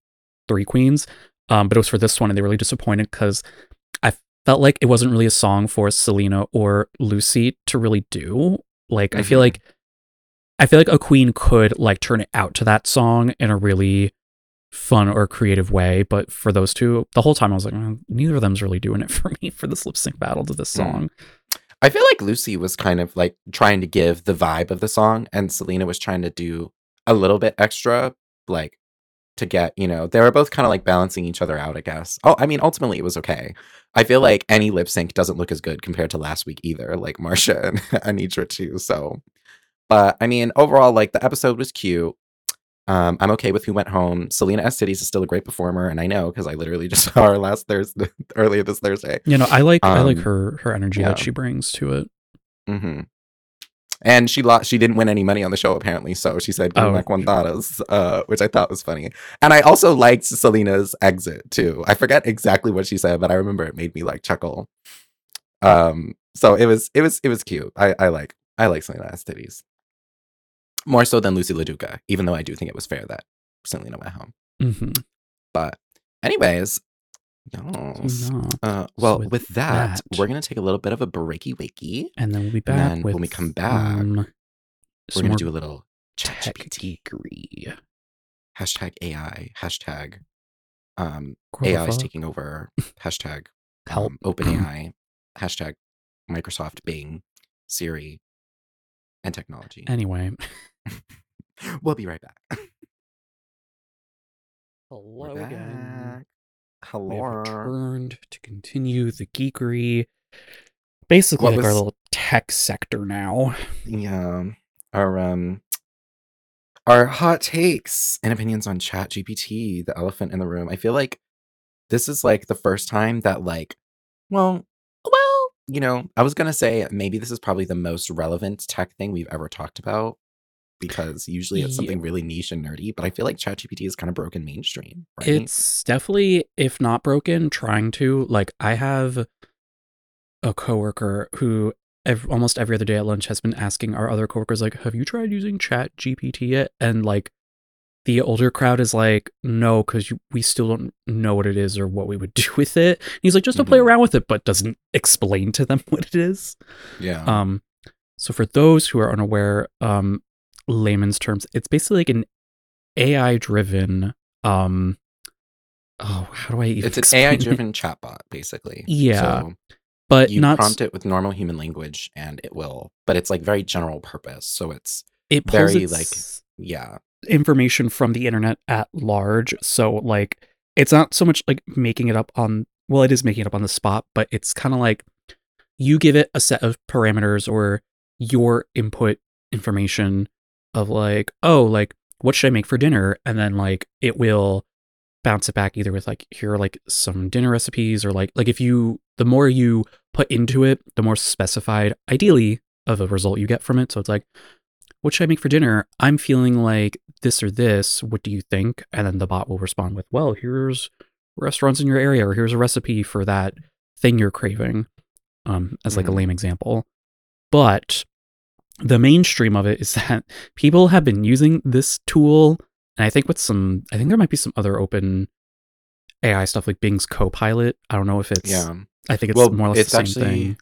Speaker 2: three queens. Um, but it was for this one, and they were really disappointed because I felt like it wasn't really a song for Salina or Loosey to really do. Like I feel
Speaker 1: Mhm.
Speaker 2: like I feel like a queen could like turn it out to that song in a really fun or creative way, but for those two, the whole time I was like, "Mm, neither of them's really doing it for me for this lip sync battle to this
Speaker 1: Mm.
Speaker 2: song.
Speaker 1: I feel like Loosey was kind of like trying to give the vibe of the song, and Salina was trying to do a little bit extra, like to get, you know, they were both kind of like balancing each other out, I guess. Oh, I mean, ultimately it was okay. I feel like any lip sync doesn't look as good compared to last week either, like Marcia and Anetra too. So, but I mean, overall, like the episode was cute. Um, I'm okay with who went home. Salina EsTitties is still a great performer, and I know because I literally just saw her last Thursday, earlier this Thursday.
Speaker 2: You know, I like I like
Speaker 1: Um,
Speaker 2: her her energy
Speaker 1: yeah.
Speaker 2: that she brings to it.
Speaker 1: hmm And she lost. She didn't win any money on the show apparently, so she said
Speaker 2: Oh.
Speaker 1: "Con contadas," uh, which I thought was funny. And I also liked Salina's exit too. I forget exactly what she said, but I remember it made me like chuckle. Um, so it was it was it was cute. I I like I like Selena's titties more so than Loosey LaDuca, even though I do think it was fair that Salina went home.
Speaker 2: hmm
Speaker 1: But anyways, yes. Uh, well,
Speaker 2: with
Speaker 1: with that,
Speaker 2: that-
Speaker 1: we're gonna take a little bit of a breaky wakey.
Speaker 2: And then we'll be
Speaker 1: And
Speaker 2: back
Speaker 1: then
Speaker 2: with
Speaker 1: when we come back,
Speaker 2: um,
Speaker 1: We're gonna do a little ChatGPT hashtag AI hashtag um AI is taking over hashtag
Speaker 2: Help.
Speaker 1: um, OpenAI hashtag Microsoft Bing Siri and technology.
Speaker 2: Anyway,
Speaker 1: we'll be right back.
Speaker 2: hello
Speaker 1: We're
Speaker 2: again.
Speaker 1: back.
Speaker 2: We
Speaker 1: Hello.
Speaker 2: returned to continue the geekery. Basically,
Speaker 1: What
Speaker 2: like our little tech sector now.
Speaker 1: Yeah. Our um our hot takes and opinions on Chat GPT, the elephant in the room. I feel like this is like the first time that like well well, you know, I was gonna say maybe this is probably the most relevant tech thing we've ever talked about because usually it's
Speaker 2: Yeah.
Speaker 1: something really niche and nerdy, but I feel like ChatGPT is kind of broken mainstream, right?
Speaker 2: It's definitely, if not broken, trying to. Like, I have a coworker who ev- almost every other day at lunch has been asking our other coworkers, like, "Have you tried using Chat GPT yet?" And like, the older crowd is like, "No, because we still don't know what it is or what we would do with it." And he's like, "Just to play
Speaker 1: Mhm.
Speaker 2: around with it," but doesn't explain to them what it is.
Speaker 1: yeah.
Speaker 2: Um, so for those who are unaware, um, layman's terms, it's basically like an AI driven, um, oh, how do I even?
Speaker 1: it's an AI driven chatbot, basically.
Speaker 2: Yeah,
Speaker 1: So
Speaker 2: but
Speaker 1: you
Speaker 2: not.
Speaker 1: prompt it with normal human language and it will, but it's like very general purpose. So it's
Speaker 2: it pulls
Speaker 1: very, like- yeah.
Speaker 2: information from the internet at large. So like, it's not so much like making it up on. Well, it is making it up on the spot, but it's kind of like you give it a set of parameters or your input information of like, oh, like what should I make for dinner, and then like it will bounce it back either with like here are like some dinner recipes or like like if you the more you put into it, the more specified, ideally, of a result you get from it. So it's like, what should I make for dinner? I'm feeling like this or this. What do you think? And then the bot will respond with, well, here's restaurants in your area, or here's a recipe for that thing you're craving, um, as like
Speaker 1: Mhm.
Speaker 2: a lame example. But the mainstream of it is that people have been using this tool, and I think with some, I think there might be some other open AI stuff like Bing's Copilot. I don't know if it's,
Speaker 1: Yeah.
Speaker 2: I think it's
Speaker 1: Well,
Speaker 2: more or less
Speaker 1: it's
Speaker 2: the same
Speaker 1: actually
Speaker 2: thing.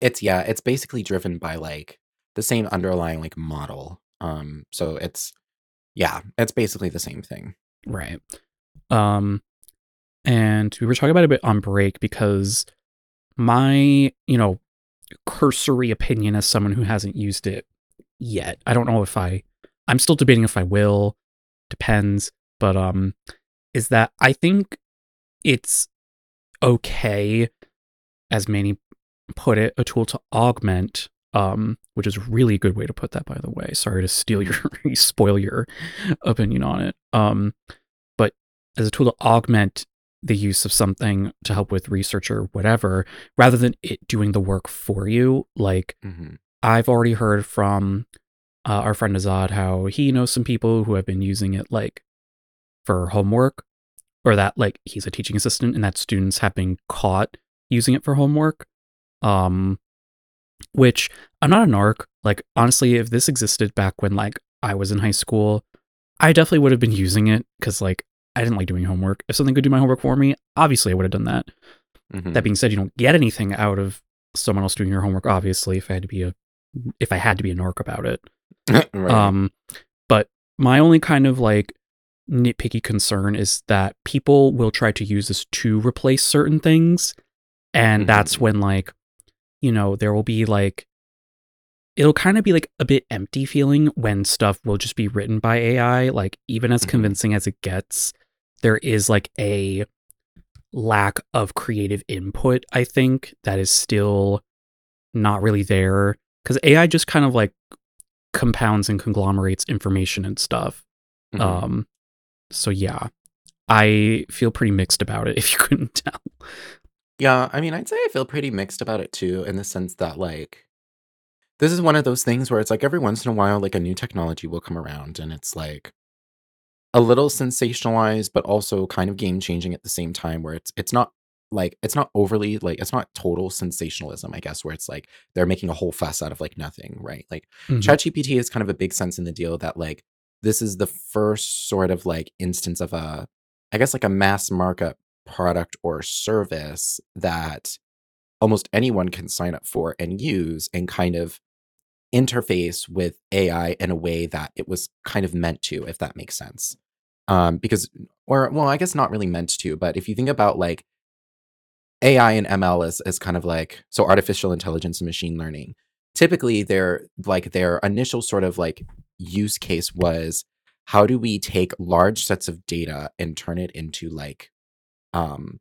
Speaker 1: it's yeah, it's basically driven by like the same underlying like model. Um, so it's yeah, it's basically the same thing.
Speaker 2: Right. Um, and we were talking about it a bit on break because my, you know, cursory opinion as someone who hasn't used it yet. I don't know if I I'm still debating if I will. Depends. But um is that I think it's okay as many put it a tool to augment um which is really a good way to put that by the way. Sorry to steal your spoil your opinion on it. Um but as a tool to augment the use of something to help with research or whatever rather than it doing the work for you like
Speaker 1: hmm
Speaker 2: I've already heard from uh, our friend Azad how he knows some people who have been using it like for homework, or that like he's a teaching assistant and that students have been caught using it for homework. Um, which I'm not a narc. Like honestly, if this existed back when like I was in high school, I definitely would have been using it because like I didn't like doing homework. If something could do my homework for me, obviously I would have done that.
Speaker 1: hmm
Speaker 2: That being said, you don't get anything out of someone else doing your homework. Obviously, if I had to be a if I had to be a narc about it.
Speaker 1: right.
Speaker 2: Um, but my only kind of like nitpicky concern is that people will try to use this to replace certain things, and
Speaker 1: Mhm.
Speaker 2: that's when like you know there will be like it'll kind of be like a bit empty feeling when stuff will just be written by AI. Like even as
Speaker 1: Mhm.
Speaker 2: convincing as it gets, there is like a lack of creative input. I think that is still not really there because AI just kind of like compounds and conglomerates information and stuff.
Speaker 1: Mhm.
Speaker 2: Um, so yeah, I feel pretty mixed about it. If you couldn't tell,
Speaker 1: Yeah, I mean, I'd say I feel pretty mixed about it too, in the sense that like this is one of those things where it's like every once in a while, like a new technology will come around and it's like a little sensationalized, but also kind of game changing at the same time, where it's it's not like it's not overly like it's not total sensationalism, I guess, where it's like they're making a whole fuss out of like nothing, right? Like
Speaker 2: Mhm.
Speaker 1: ChatGPT is kind of a big sense in the deal that like this is the first sort of like instance of a, I guess like a mass market product or service that almost anyone can sign up for and use and kind of interface with AI in a way that it was kind of meant to, if that makes sense. Um, because, or well, I guess not really meant to, but if you think about like AI and ML as, as kind of like so artificial intelligence and machine learning, typically their like their initial sort of like use case was how do we take large sets of data and turn it into like um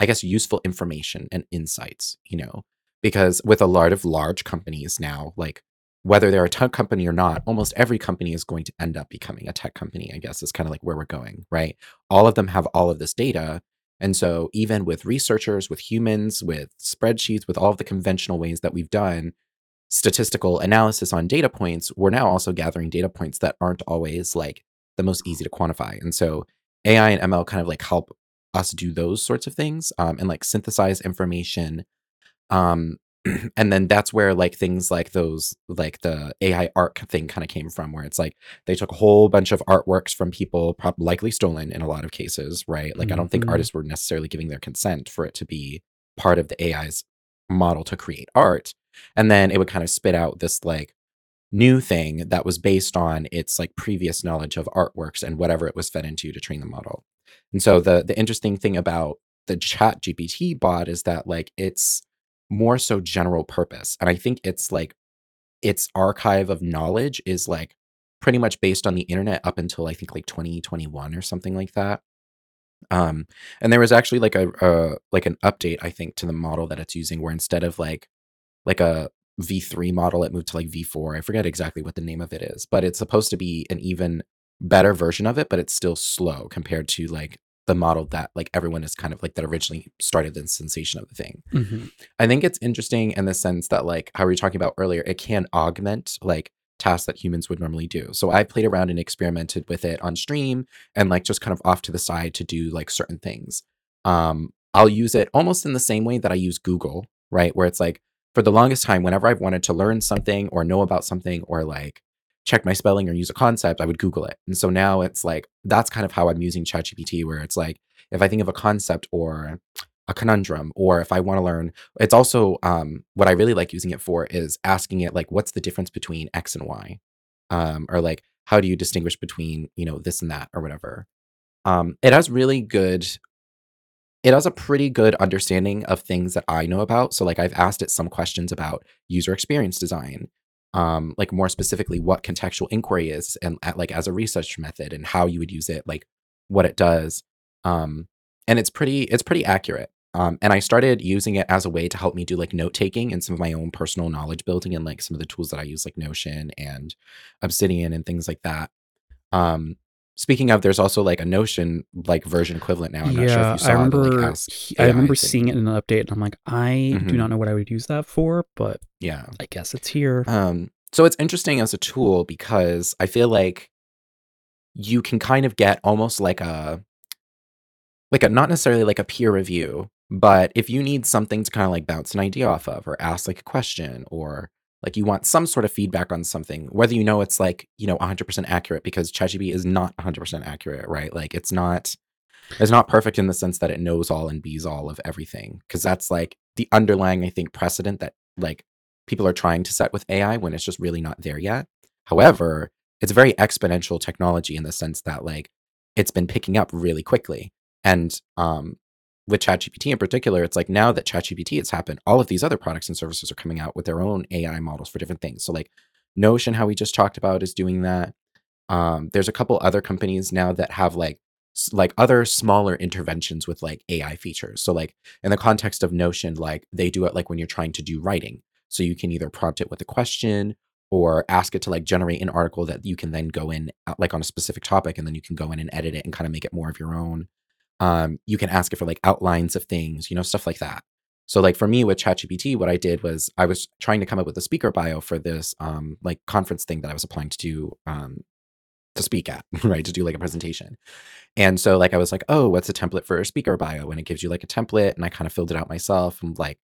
Speaker 1: I guess useful information and insights, you know, because with a lot of large companies now, like whether they're a tech company or not, almost every company is going to end up becoming a tech company, I guess is kind of like where we're going, right? All of them have all of this data. And so, even with researchers, with humans, with spreadsheets, with all of the conventional ways that we've done statistical analysis on data points, we're now also gathering data points that aren't always like the most easy to quantify. And so, AI and ML kind of like help us do those sorts of things um, and like synthesize information um and then that's where like things like those like the ai art thing kind of came from where it's like they took a whole bunch of artworks from people prob- likely stolen in a lot of cases right? Like i don't think
Speaker 2: Mhm.
Speaker 1: artists were necessarily giving their consent for it to be part of the ai's model to create art. And then it would kind of spit out this like new thing that was based on its like previous knowledge of artworks and whatever it was fed into to train the model. And so the the interesting thing about the chat gpt bot is that like it's more so general purpose and i think it's like its archive of knowledge is like pretty much based on the internet up until i think like 2021 or something like that. Um and there was actually like a uh like an update i think to the model that it's using where instead of like like a v3 model it moved to like v4 i forget exactly what the name of it is but it's supposed to be an even better version of it but it's still slow compared to like the model that like everyone is kind of like that originally started the sensation of the thing.
Speaker 2: Mhm.
Speaker 1: I think it's interesting in the sense that like how we were talking about earlier, it can augment like tasks that humans would normally do. So I played around and experimented with it on stream and like just kind of off to the side to do like certain things. Um I'll use it almost in the same way that I use Google, right? Where it's like for the longest time whenever I've wanted to learn something or know about something or like check my spelling or use a concept, I would Google it. And so now it's like that's kind of how I'm using ChatGPT where it's like if I think of a concept or a conundrum or if I want to learn it's also um, what I really like using it for is asking it like, what's the difference between X and Y, um, or like, how do you distinguish between you know this and that or whatever. Um, it has really good. It has a pretty good understanding of things that I know about. So like I've asked it some questions about user experience design, um, like more specifically what contextual inquiry is and at, like as a research method and how you would use it, like what it does. Um, and it's pretty it's pretty accurate. Um, and I started using it as a way to help me do like note taking and some of my own personal knowledge building and like some of the tools that I use, like Notion and Obsidian and things like that. Um, speaking of, there's also like a Notion like version equivalent now. I'm not sure if
Speaker 2: Yeah,
Speaker 1: you saw
Speaker 2: I
Speaker 1: the, like,
Speaker 2: remember.
Speaker 1: Ask
Speaker 2: he- I remember seeing it in an update, and I'm like, I do
Speaker 1: Mhm.
Speaker 2: not know what I would use that for, but
Speaker 1: Yeah.
Speaker 2: I guess it's here.
Speaker 1: Um, so it's interesting as a tool because I feel like you can kind of get almost like a like a not necessarily like a peer review, but if you need something to kind of like bounce an idea off of or ask like a question or like you want some sort of feedback on something, whether you know it's like, you know, 100% accurate because ChatGPT is not 100% accurate, right? Like it's not it's not perfect in the sense that it knows all and bees all of everything because that's like the underlying I think precedent that like people are trying to set with AI when it's just really not there yet. However, it's very exponential technology in the sense that like it's been picking up really quickly. And um with ChatGPT in particular, it's like now that ChatGPT has happened, all of these other products and services are coming out with their own AI models for different things. So like Notion, how we just talked about, is doing that. Um, there's a couple other companies now that have like like other smaller interventions with like AI features. So like in the context of Notion, like they do it like when you're trying to do writing. So you can either prompt it with a question or ask it to like generate an article that you can then go in uh, like on a specific topic and then you can go in and edit it and kind of make it more of your own. Um, you can ask it for like outlines of things, you know, stuff like that. So like for me with ChatGPT, what I did was I was trying to come up with a speaker bio for this um like conference thing that I was applying to do um to speak at, right? To do like a presentation. And so like I was like, oh, what's a template for a speaker bio? And it gives you like a template, and I kind of filled it out myself and like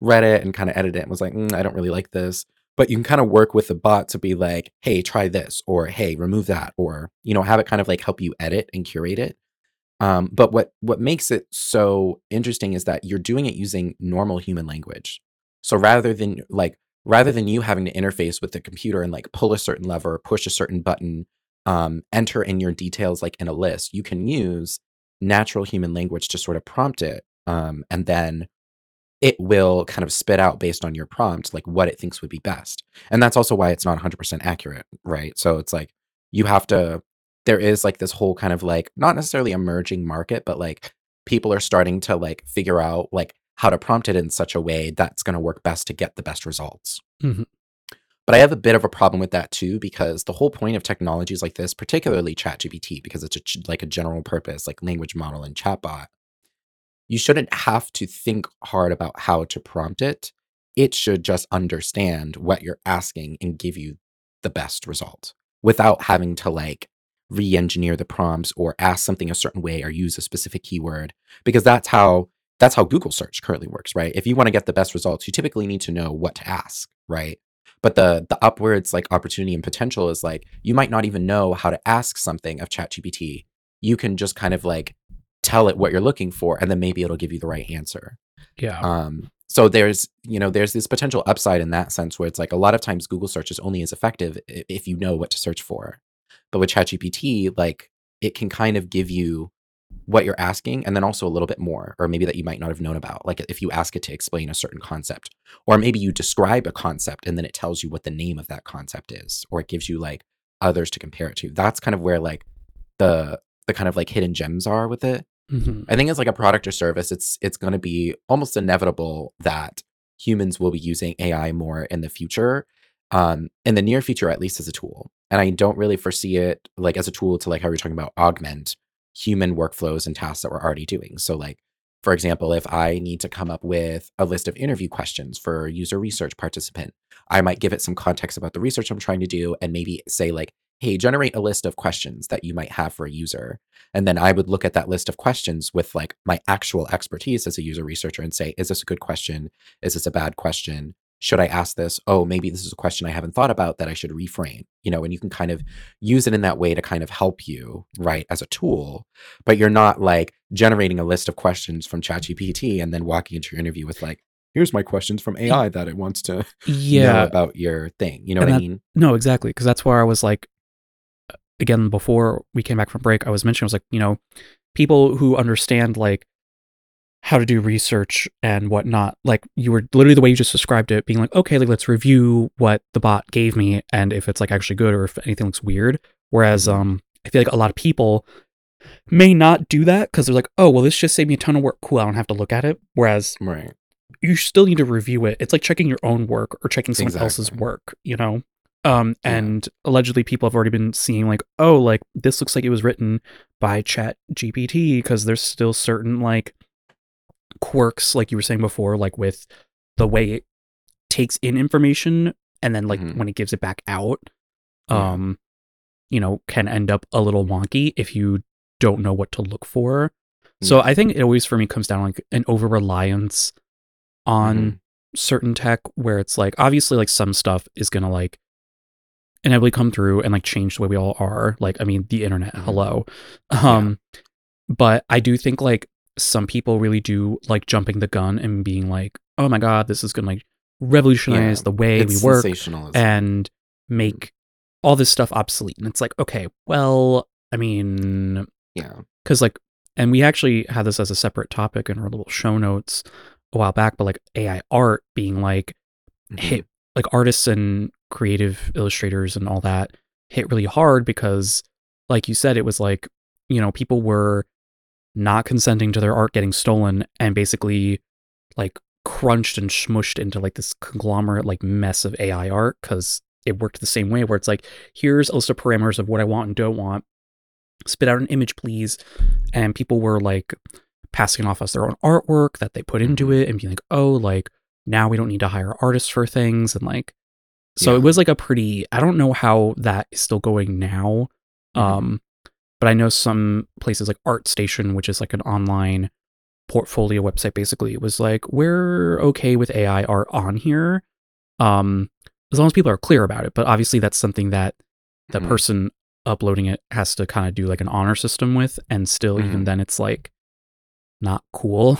Speaker 1: read it and kind of edited it and was like, "Mm, I don't really like this. But you can kind of work with the bot to be like, hey, try this, or hey, remove that, or you know, have it kind of like help you edit and curate it. Um, but what what makes it so interesting is that you're doing it using normal human language. So rather than like rather than you having to interface with the computer and like pull a certain lever, push a certain button, um, enter in your details like in a list, you can use natural human language to sort of prompt it, um, and then it will kind of spit out based on your prompt like what it thinks would be best. And that's also why it's not 100% accurate, right? So it's like you have to there is like this whole kind of like not necessarily emerging market, but like people are starting to like figure out like how to prompt it in such a way that's going to work best to get the best results.
Speaker 2: Mhm.
Speaker 1: But I have a bit of a problem with that too because the whole point of technologies like this, particularly ChatGPT, because it's a, like a general purpose like language model and chatbot, you shouldn't have to think hard about how to prompt it. It should just understand what you're asking and give you the best result without having to like re-engineer the prompts or ask something a certain way or use a specific keyword because that's how that's how Google search currently works, right? If you want to get the best results, you typically need to know what to ask, right? But the the upwards like opportunity and potential is like you might not even know how to ask something of ChatGPT. You can just kind of like tell it what you're looking for and then maybe it'll give you the right answer.
Speaker 2: Yeah.
Speaker 1: Um, so there's you know there's this potential upside in that sense where it's like a lot of times Google search is only as effective if you know what to search for. But with ChatGPT, like it can kind of give you what you're asking and then also a little bit more or maybe that you might not have known about like if you ask it to explain a certain concept or maybe you describe a concept and then it tells you what the name of that concept is or it gives you like others to compare it to that's kind of where like the the kind of like hidden gems are with it
Speaker 2: Mhm.
Speaker 1: I think as like a product or service, it's it's going to be almost inevitable that humans will be using AI more in the future, um, in the near future at least as a tool. And I don't really foresee it like as a tool to like how we are talking about augment human workflows and tasks that we're already doing. So like for example, if I need to come up with a list of interview questions for a user research participant, I might give it some context about the research I'm trying to do and maybe say like, hey, generate a list of questions that you might have for a user. And then I would look at that list of questions with like my actual expertise as a user researcher and say, is this a good question? Is this a bad question? Should I ask this? Oh, maybe this is a question I haven't thought about that I should reframe, you know, and you can kind of use it in that way to kind of help you, right, as a tool. But you're not like generating a list of questions from ChatGPT and then walking into your interview with like, here's my questions from AI that it wants to
Speaker 2: yeah.
Speaker 1: know about your thing. You know
Speaker 2: And
Speaker 1: what I mean?
Speaker 2: No, exactly. Because that's where I was like, again, before we came back from break, I was mentioning, I was like, you know, people who understand like how to do research and whatnot, like you were literally the way you just described it, being like, okay, like let's review what the bot gave me and if it's like actually good or if anything looks weird. Whereas,
Speaker 1: Mhm.
Speaker 2: um, I feel like a lot of people may not do that because they're like, oh, well, this just saved me a ton of work. Cool, I don't have to look at it. Whereas
Speaker 1: Right.
Speaker 2: you still need to review it. It's like checking your own work or checking someone else's work, you know? Um,
Speaker 1: Yeah.
Speaker 2: and allegedly people have already been seeing like, oh, like this looks like it was written by Chat GPT because there's still certain like quirks, like you were saying before, like with the way it takes in information and then like
Speaker 1: Mhm.
Speaker 2: when it gives it back out,
Speaker 1: Yeah.
Speaker 2: um, you know, can end up a little wonky if you don't know what to look for. So I think it always for me comes down like an over reliance on
Speaker 1: Mhm.
Speaker 2: certain tech where it's like obviously like some stuff is gonna like inevitably come through and like change the way we all are. Like I mean the internet,
Speaker 1: Mhm.
Speaker 2: hello. Um but I do think like some people really do like jumping the gun and being like, oh my god, this is gonna like revolutionize
Speaker 1: Yeah.
Speaker 2: the way we work and make all this stuff obsolete. And it's like, okay, well, I mean,
Speaker 1: yeah.
Speaker 2: because like, and we actually had this as a separate topic in our little show notes a while back, but like AI art being like
Speaker 1: Mhm.
Speaker 2: hit, like artists and creative illustrators and all that hit really hard because, like you said, it was like, you know, people were not consenting to their art getting stolen and basically like crunched and smushed into like this conglomerate like mess of AI art because it worked the same way where it's like, here's a list of parameters of what I want and don't want. Spit out an image, please. And people were like passing off as their own artwork that they put into
Speaker 1: Mhm.
Speaker 2: it and being like, oh, like now we don't need to hire artists for things. And like, so
Speaker 1: Yeah.
Speaker 2: it was like a pretty, I don't know how that is still going now.
Speaker 1: Mhm.
Speaker 2: Um, but I know some places like ArtStation, which is like an online portfolio website, basically, it was like, we're okay with AI art on here. Um, as long as people are clear about it. But obviously that's something that the
Speaker 1: Mhm.
Speaker 2: person uploading it has to kind of do like an honor system with. And still, even
Speaker 1: Mhm.
Speaker 2: then it's like not cool.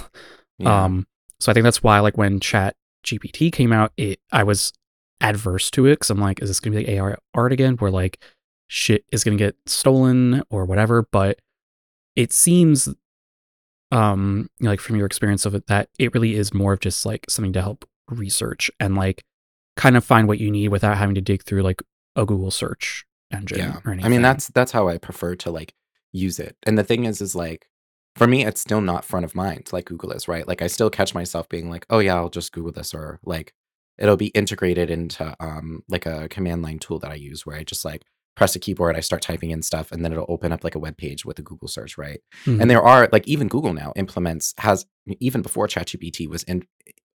Speaker 1: Yeah.
Speaker 2: Um, so I think that's why, like, when Chat GPT came out, it I was adverse to it because I'm like, is this gonna be like AR art again, where like shit is gonna get stolen or whatever? But it seems, um, like from your experience of it, that it really is more of just like something to help research and like kind of find what you need without having to dig through like a Google search engine
Speaker 1: yeah
Speaker 2: or anything.
Speaker 1: i mean that's that's how i prefer to like use it and the thing is is like for me it's still not front of mind like google is right like i still catch myself being like oh yeah i'll just google this or like it'll be integrated into um like a command line tool that i use where i just like press a keyboard i start typing in stuff and then it'll open up like a web page with a google search right
Speaker 2: Mhm.
Speaker 1: and there are like even google now implements has even before chatgpt was in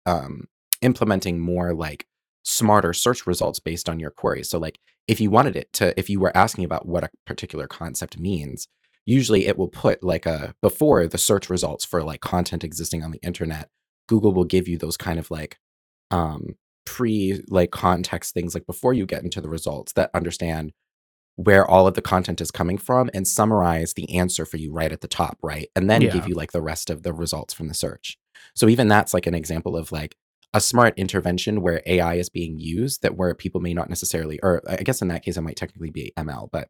Speaker 1: um implementing more like smarter search results based on your query so like if you wanted it to if you were asking about what a particular concept means usually it will put like a before the search results for like content existing on the internet google will give you those kind of like um pre like context things like before you get into the results that understand where all of the content is coming from and summarize the answer for you right at the top right and then
Speaker 2: Yeah.
Speaker 1: give you like the rest of the results from the search so even that's like an example of like a smart intervention where AI is being used that where people may not necessarily, or I guess in that case, it might technically be ML, but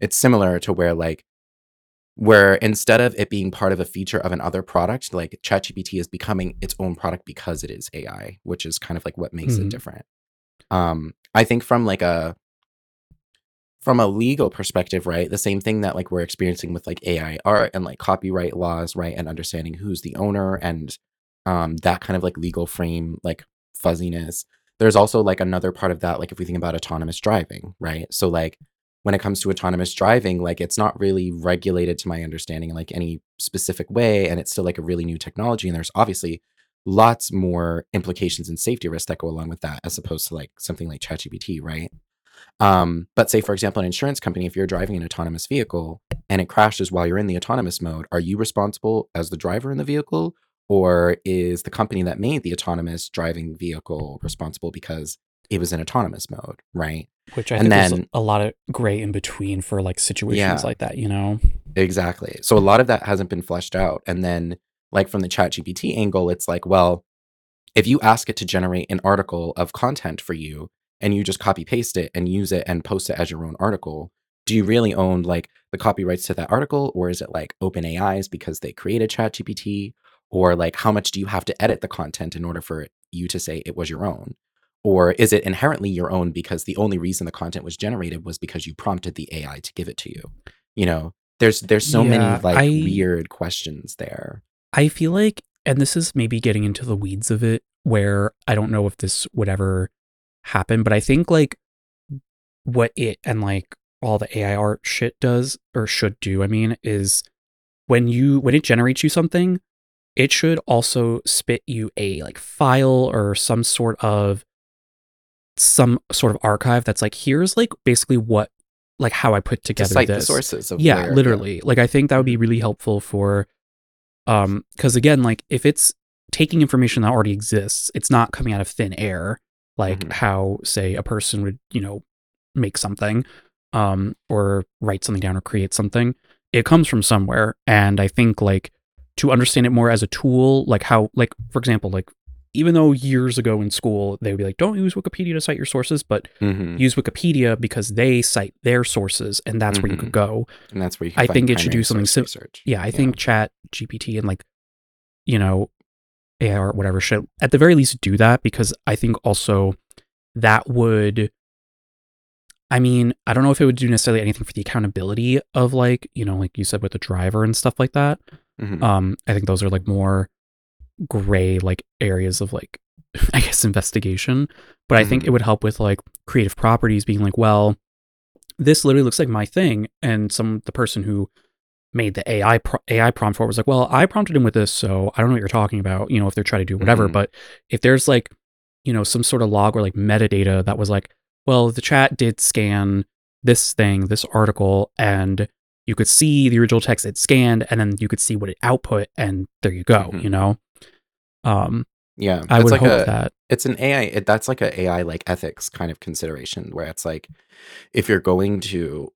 Speaker 1: it's similar to where like, where instead of it being part of a feature of another product, like ChatGPT is becoming its own product because it is AI, which is kind of like what makes
Speaker 2: Mhm.
Speaker 1: it different. Um, I think from like a, from a legal perspective, right? The same thing that like we're experiencing with like AI art and like copyright laws, right? And understanding who's the owner and um, that kind of like legal frame, like fuzziness. There's also like another part of that, like if we think about autonomous driving, right? So like when it comes to autonomous driving, like it's not really regulated to my understanding in like any specific way. And it's still like a really new technology. And there's obviously lots more implications and safety risks that go along with that as opposed to like something like ChatGPT, right? Um, but say, for example, an insurance company, if you're driving an autonomous vehicle and it crashes while you're in the autonomous mode, are you responsible as the driver in the vehicle? Or is the company that made the autonomous driving vehicle responsible because it was in autonomous mode, right?
Speaker 2: Which I
Speaker 1: And
Speaker 2: think there's
Speaker 1: then-
Speaker 2: a lot of gray in between for like situations
Speaker 1: Yeah.
Speaker 2: like that, you know?
Speaker 1: Exactly. So a lot of that hasn't been fleshed out. And then, like from the ChatGPT angle, it's like, well, if you ask it to generate an article of content for you and you just copy paste it and use it and post it as your own article, do you really own like the copyrights to that article? Or is it like OpenAI's because they created ChatGPT? Or like how much do you have to edit the content in order for you to say it was your own? Or is it inherently your own because the only reason the content was generated was because you prompted the AI to give it to you? You know, there's there's so
Speaker 2: Yeah,
Speaker 1: many like
Speaker 2: I-
Speaker 1: weird questions there.
Speaker 2: I feel like, and this is maybe getting into the weeds of it, where I don't know if this would ever happen, but I think like what it and like all the AI art shit does or should do, I mean, is when you when it generates you something, it should also spit you a like file or some sort of some sort of archive that's like here's like basically what like how I put
Speaker 1: To
Speaker 2: together
Speaker 1: cite the
Speaker 2: this.
Speaker 1: sources of
Speaker 2: yeah
Speaker 1: where-
Speaker 2: literally like i think that would be really helpful for um because again like if it's taking information that already exists it's not coming out of thin air like
Speaker 1: Mhm.
Speaker 2: how say a person would you know make something um or write something down or create something it comes from somewhere. And i think like to understand it more as a tool like how like for example like even though years ago in school they would be like don't use wikipedia to cite your sources but
Speaker 1: Mhm.
Speaker 2: use wikipedia because they cite their sources and that's where you could go.
Speaker 1: And that's where you can
Speaker 2: I think it should do something
Speaker 1: similar
Speaker 2: yeah, I think Chat GPT and like, you know, AI or whatever should at the very least do that because I think also that would. I mean, I don't know if it would do necessarily anything for the accountability of like, you know, like you said with the driver and stuff like that.
Speaker 1: Mhm.
Speaker 2: Um, I think those are like more gray like areas of like, I guess investigation. But I think
Speaker 1: Mhm.
Speaker 2: it would help with like creative properties being like, well, this literally looks like my thing, and some the person who made the AI pro- AI prompt for it was like, well, I prompted him with this, so I don't know what you're talking about. You know, if they're trying to do whatever,
Speaker 1: Mhm.
Speaker 2: but if there's like, you know, some sort of log or like metadata that was like, well, the chat did scan this thing, this article, and you could see the original text it scanned, and then you could see what it output, and there you go.
Speaker 1: Mhm.
Speaker 2: You know, um,
Speaker 1: yeah,
Speaker 2: I would
Speaker 1: like
Speaker 2: hope
Speaker 1: a,
Speaker 2: that.
Speaker 1: it's an AI. It, that's like a AI like ethics kind of consideration where it's like if you're going to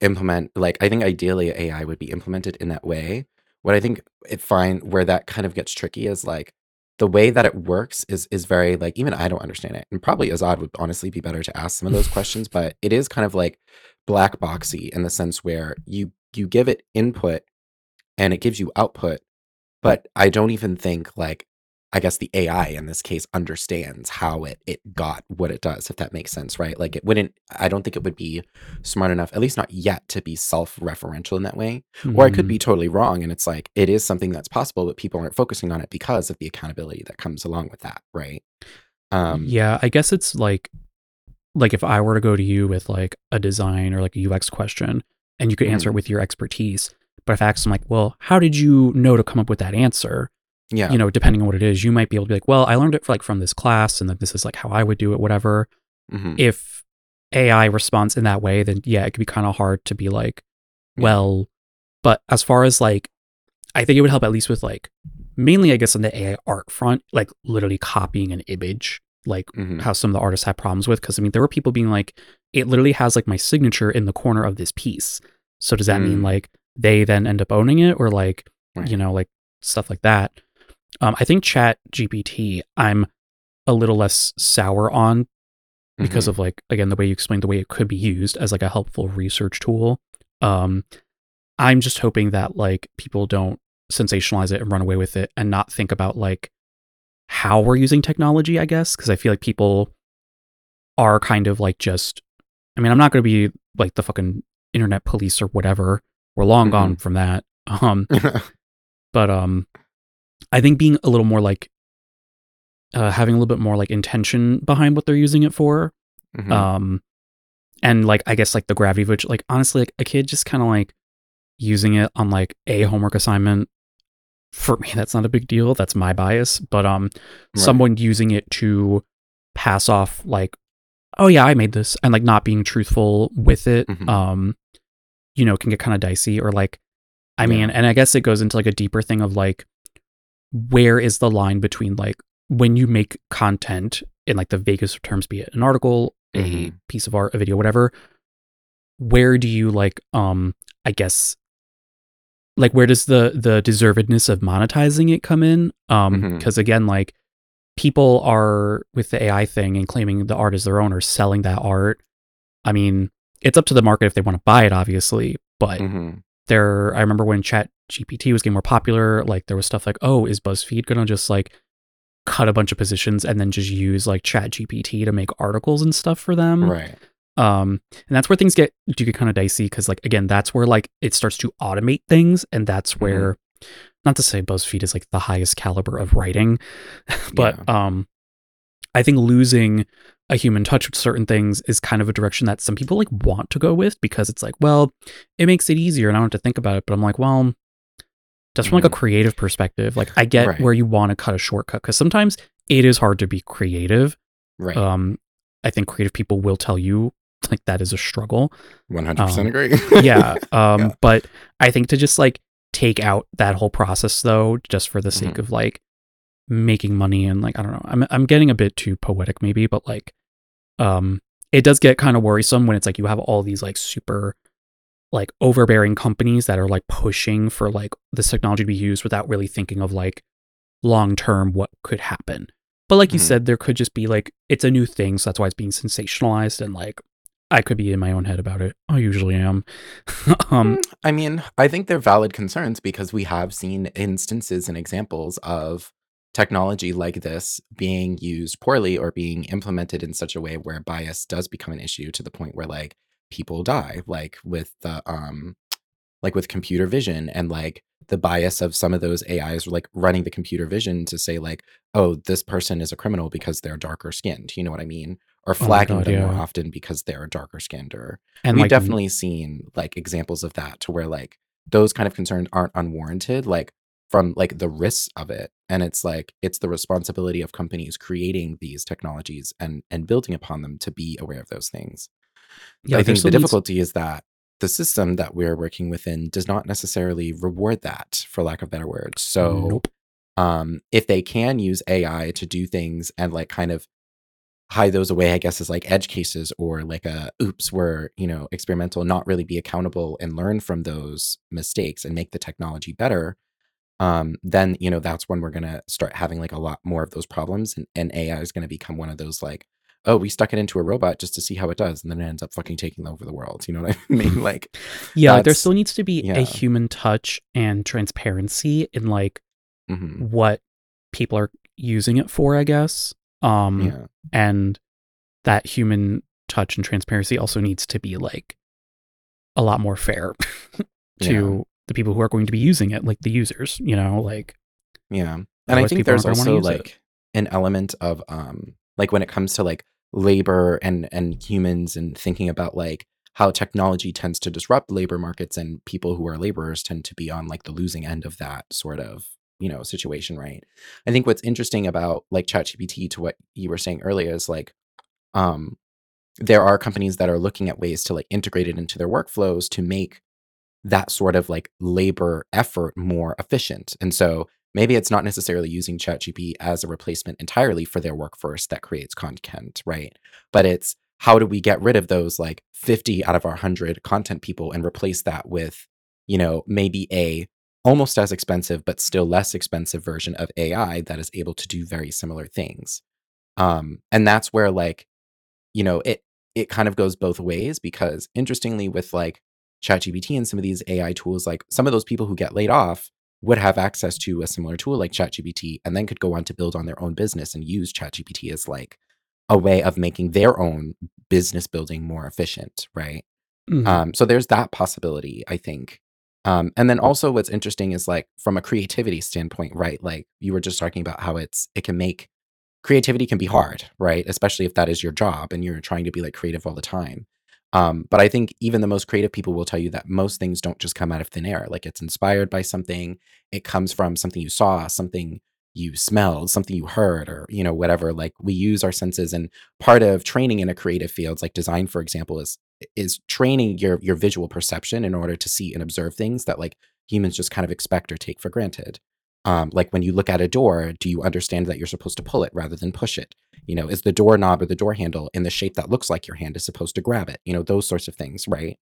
Speaker 1: implement like I think ideally AI would be implemented in that way. What I think it find where that kind of gets tricky is like the way that it works is is very like even I don't understand it. And probably Azad would honestly be better to ask some of those questions, but it is kind of like black boxy in the sense where you you give it input and it gives you output, but I don't even think like I guess the AI in this case understands how it it got what it does, if that makes sense, right? Like it wouldn't I don't think it would be smart enough, at least not yet, to be self-referential in that way. Or I could
Speaker 2: Mm,
Speaker 1: be totally wrong and it's like it is something that's possible, but people aren't focusing on it because of the accountability that comes along with that, right? Um
Speaker 2: yeah, I guess it's like like if I were to go to you with like a design or like a UX question and you could answer it with your expertise, but if I asked them like, well, how did you know to come up with that answer?
Speaker 1: Yeah.
Speaker 2: You know, depending on what it is, you might be able to be like, well, I learned it like from this class and that this is like how I would do it, whatever.
Speaker 1: mhm.
Speaker 2: If AI responds in that way, then yeah, it could be kind of hard to be like, well, but as far as like, I think it would help at least with like, mainly I guess on the AI art front, like literally copying an image, like
Speaker 1: Mhm.
Speaker 2: how some of the artists have problems with. Cause I mean, there were people being like, it literally has like my signature in the corner of this piece. So does that mean
Speaker 1: Mm.
Speaker 2: like they then end up owning it or like,
Speaker 1: Right.
Speaker 2: you know, like stuff like that? Um, I think Chat GPT, I'm a little less sour on because
Speaker 1: Mhm.
Speaker 2: of like again the way you explained the way it could be used as like a helpful research tool. Um, I'm just hoping that like people don't sensationalize it and run away with it and not think about like how we're using technology. I guess because I feel like people are kind of like just. I mean, I'm not going to be like the fucking internet police or whatever. We're long gone from that. Um, but um i think being a little more like uh having a little bit more like intention behind what they're using it for
Speaker 1: Mhm.
Speaker 2: um and like I guess like the gravity of which like honestly like a kid just kind of like using it on like a homework assignment for me that's not a big deal that's my bias but um
Speaker 1: Right.
Speaker 2: someone using it to pass off like oh yeah i made this and like not being truthful with it
Speaker 1: Mhm.
Speaker 2: um you know can get kind of dicey or like i mean and i guess it goes into like a deeper thing of like where is the line between like when you make content in like the vaguest of terms be it an article a
Speaker 1: Mhm.
Speaker 2: piece of art a video whatever where do you like um i guess like where does the the deservedness of monetizing it come in um because again like people are with the ai thing and claiming the art is their own or selling that art i mean it's up to the market if they want to buy it obviously but
Speaker 1: Mhm.
Speaker 2: there i remember when chat gpt was getting more popular like there was stuff like oh is buzzfeed gonna just like cut a bunch of positions and then just use like chat gpt to make articles and stuff for them
Speaker 1: Right.
Speaker 2: um and that's where things get do get kind of dicey because like again that's where like it starts to automate things and that's
Speaker 1: Mm-hmm.
Speaker 2: where not to say buzzfeed is like the highest caliber of writing but um i think losing a human touch with certain things is kind of a direction that some people like want to go with because it's like well it makes it easier and i don't have to think about it but i'm like well just from like a
Speaker 1: Mhm.
Speaker 2: creative perspective like i get
Speaker 1: Right.
Speaker 2: where you want to cut a shortcut because sometimes it is hard to be creative
Speaker 1: Right.
Speaker 2: um i think creative people will tell you like that is a struggle
Speaker 1: One hundred percent
Speaker 2: um,
Speaker 1: agree.
Speaker 2: yeah um
Speaker 1: Yeah.
Speaker 2: but i think to just like take out that whole process though just for the sake
Speaker 1: Mhm.
Speaker 2: of like making money and like i don't know i'm i'm getting a bit too poetic maybe but like um it does get kind of worrisome when it's like you have all these like super like overbearing companies that are like pushing for like this technology to be used without really thinking of like long term what could happen. But like you
Speaker 1: Mhm.
Speaker 2: said there could just be like it's a new thing so that's why it's being sensationalized and like i could be in my own head about it. I usually am. Um
Speaker 1: Mm, I mean, I think they're valid concerns because we have seen instances and examples of technology like this being used poorly or being implemented in such a way where bias does become an issue to the point where like people die, like with the um like with computer vision and like the bias of some of those AIs like running the computer vision to say like, oh, this person is a criminal because they're darker skinned. You know what I mean? Or
Speaker 2: Oh
Speaker 1: flagging
Speaker 2: God,
Speaker 1: them more often because they're darker skinned or
Speaker 2: and
Speaker 1: we've
Speaker 2: like
Speaker 1: definitely seen like examples of that to where like those kind of concerns aren't unwarranted like from like the risks of it and it's like it's the responsibility of companies creating these technologies and and building upon them to be aware of those things
Speaker 2: yeah,
Speaker 1: i think the
Speaker 2: still needs-
Speaker 1: difficulty is that the system that we're working within does not necessarily reward that for lack of better words so
Speaker 2: Nope.
Speaker 1: um if they can use ai to do things and like kind of hide those away i guess as like edge cases or like a oops where you know experimental not really be accountable and learn from those mistakes and make the technology better um then you know that's when we're gonna start having like a lot more of those problems and, and ai is gonna become one of those like oh we stuck it into a robot just to see how it does and then it ends up fucking taking over the world you know what i mean like
Speaker 2: yeah there still needs to be
Speaker 1: yeah.
Speaker 2: a human touch and transparency in like
Speaker 1: mhm,
Speaker 2: what people are using it for i guess um
Speaker 1: yeah
Speaker 2: and that human touch and transparency also needs to be like a lot more fair to
Speaker 1: Yeah.
Speaker 2: the people who are going to be using it like the users you know like
Speaker 1: Yeah. And I think there's also
Speaker 2: wanna it.
Speaker 1: like an element of um like when it comes to like labor and and humans and thinking about like how technology tends to disrupt labor markets and people who are laborers tend to be on like the losing end of that sort of you know situation right? I think what's interesting about like chatgpt to what you were saying earlier is like um there are companies that are looking at ways to like integrate it into their workflows to make that sort of like labor effort more efficient. And so maybe it's not necessarily using ChatGPT as a replacement entirely for their workforce that creates content, right? But it's how do we get rid of those like 50 out of our 100 content people and replace that with, you know, maybe a almost as expensive but still less expensive version of AI that is able to do very similar things. Um and that's where like you know, it it kind of goes both ways because interestingly with like ChatGPT and some of these AI tools like some of those people who get laid off would have access to a similar tool like ChatGPT and then could go on to build on their own business and use ChatGPT as like a way of making their own business building more efficient, right?
Speaker 2: mhm.
Speaker 1: Um, so there's that possibility, I think. Um, and then also what's interesting is like from a creativity standpoint, right? Like you were just talking about how it's it can make creativity can be hard, right? Especially if that is your job and you're trying to be like creative all the time. Um, but I think even the most creative people will tell you that most things don't just come out of thin air. Like it's inspired by something, it comes from something you saw, something you smelled, something you heard, or you know, whatever. Like we use our senses, and part of training in a creative field, like design, for example, is is training your your visual perception in order to see and observe things that like humans just kind of expect or take for granted. Um, like when you look at a door, do you understand that you're supposed to pull it rather than push it? You know, is the doorknob or the door handle in the shape that looks like your hand is supposed to grab it? You know, those sorts of things, right?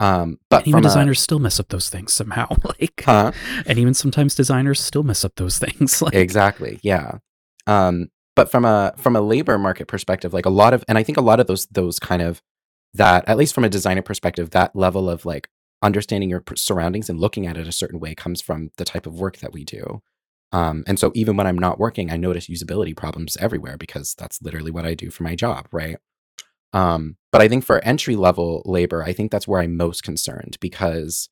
Speaker 1: Um, but
Speaker 2: and even
Speaker 1: from a-
Speaker 2: designers still mess up those things somehow. like,
Speaker 1: huh?
Speaker 2: and even sometimes designers still mess up those things. Like,
Speaker 1: exactly yeah um but from a from a labor market perspective like a lot of and i think a lot of those those kind of that at least from a designer perspective that level of like understanding your surroundings and looking at it a certain way comes from the type of work that we do. Um and so even when i'm not working i notice usability problems everywhere because that's literally what i do for my job right? Um but i think for entry level labor i think that's where i'm most concerned because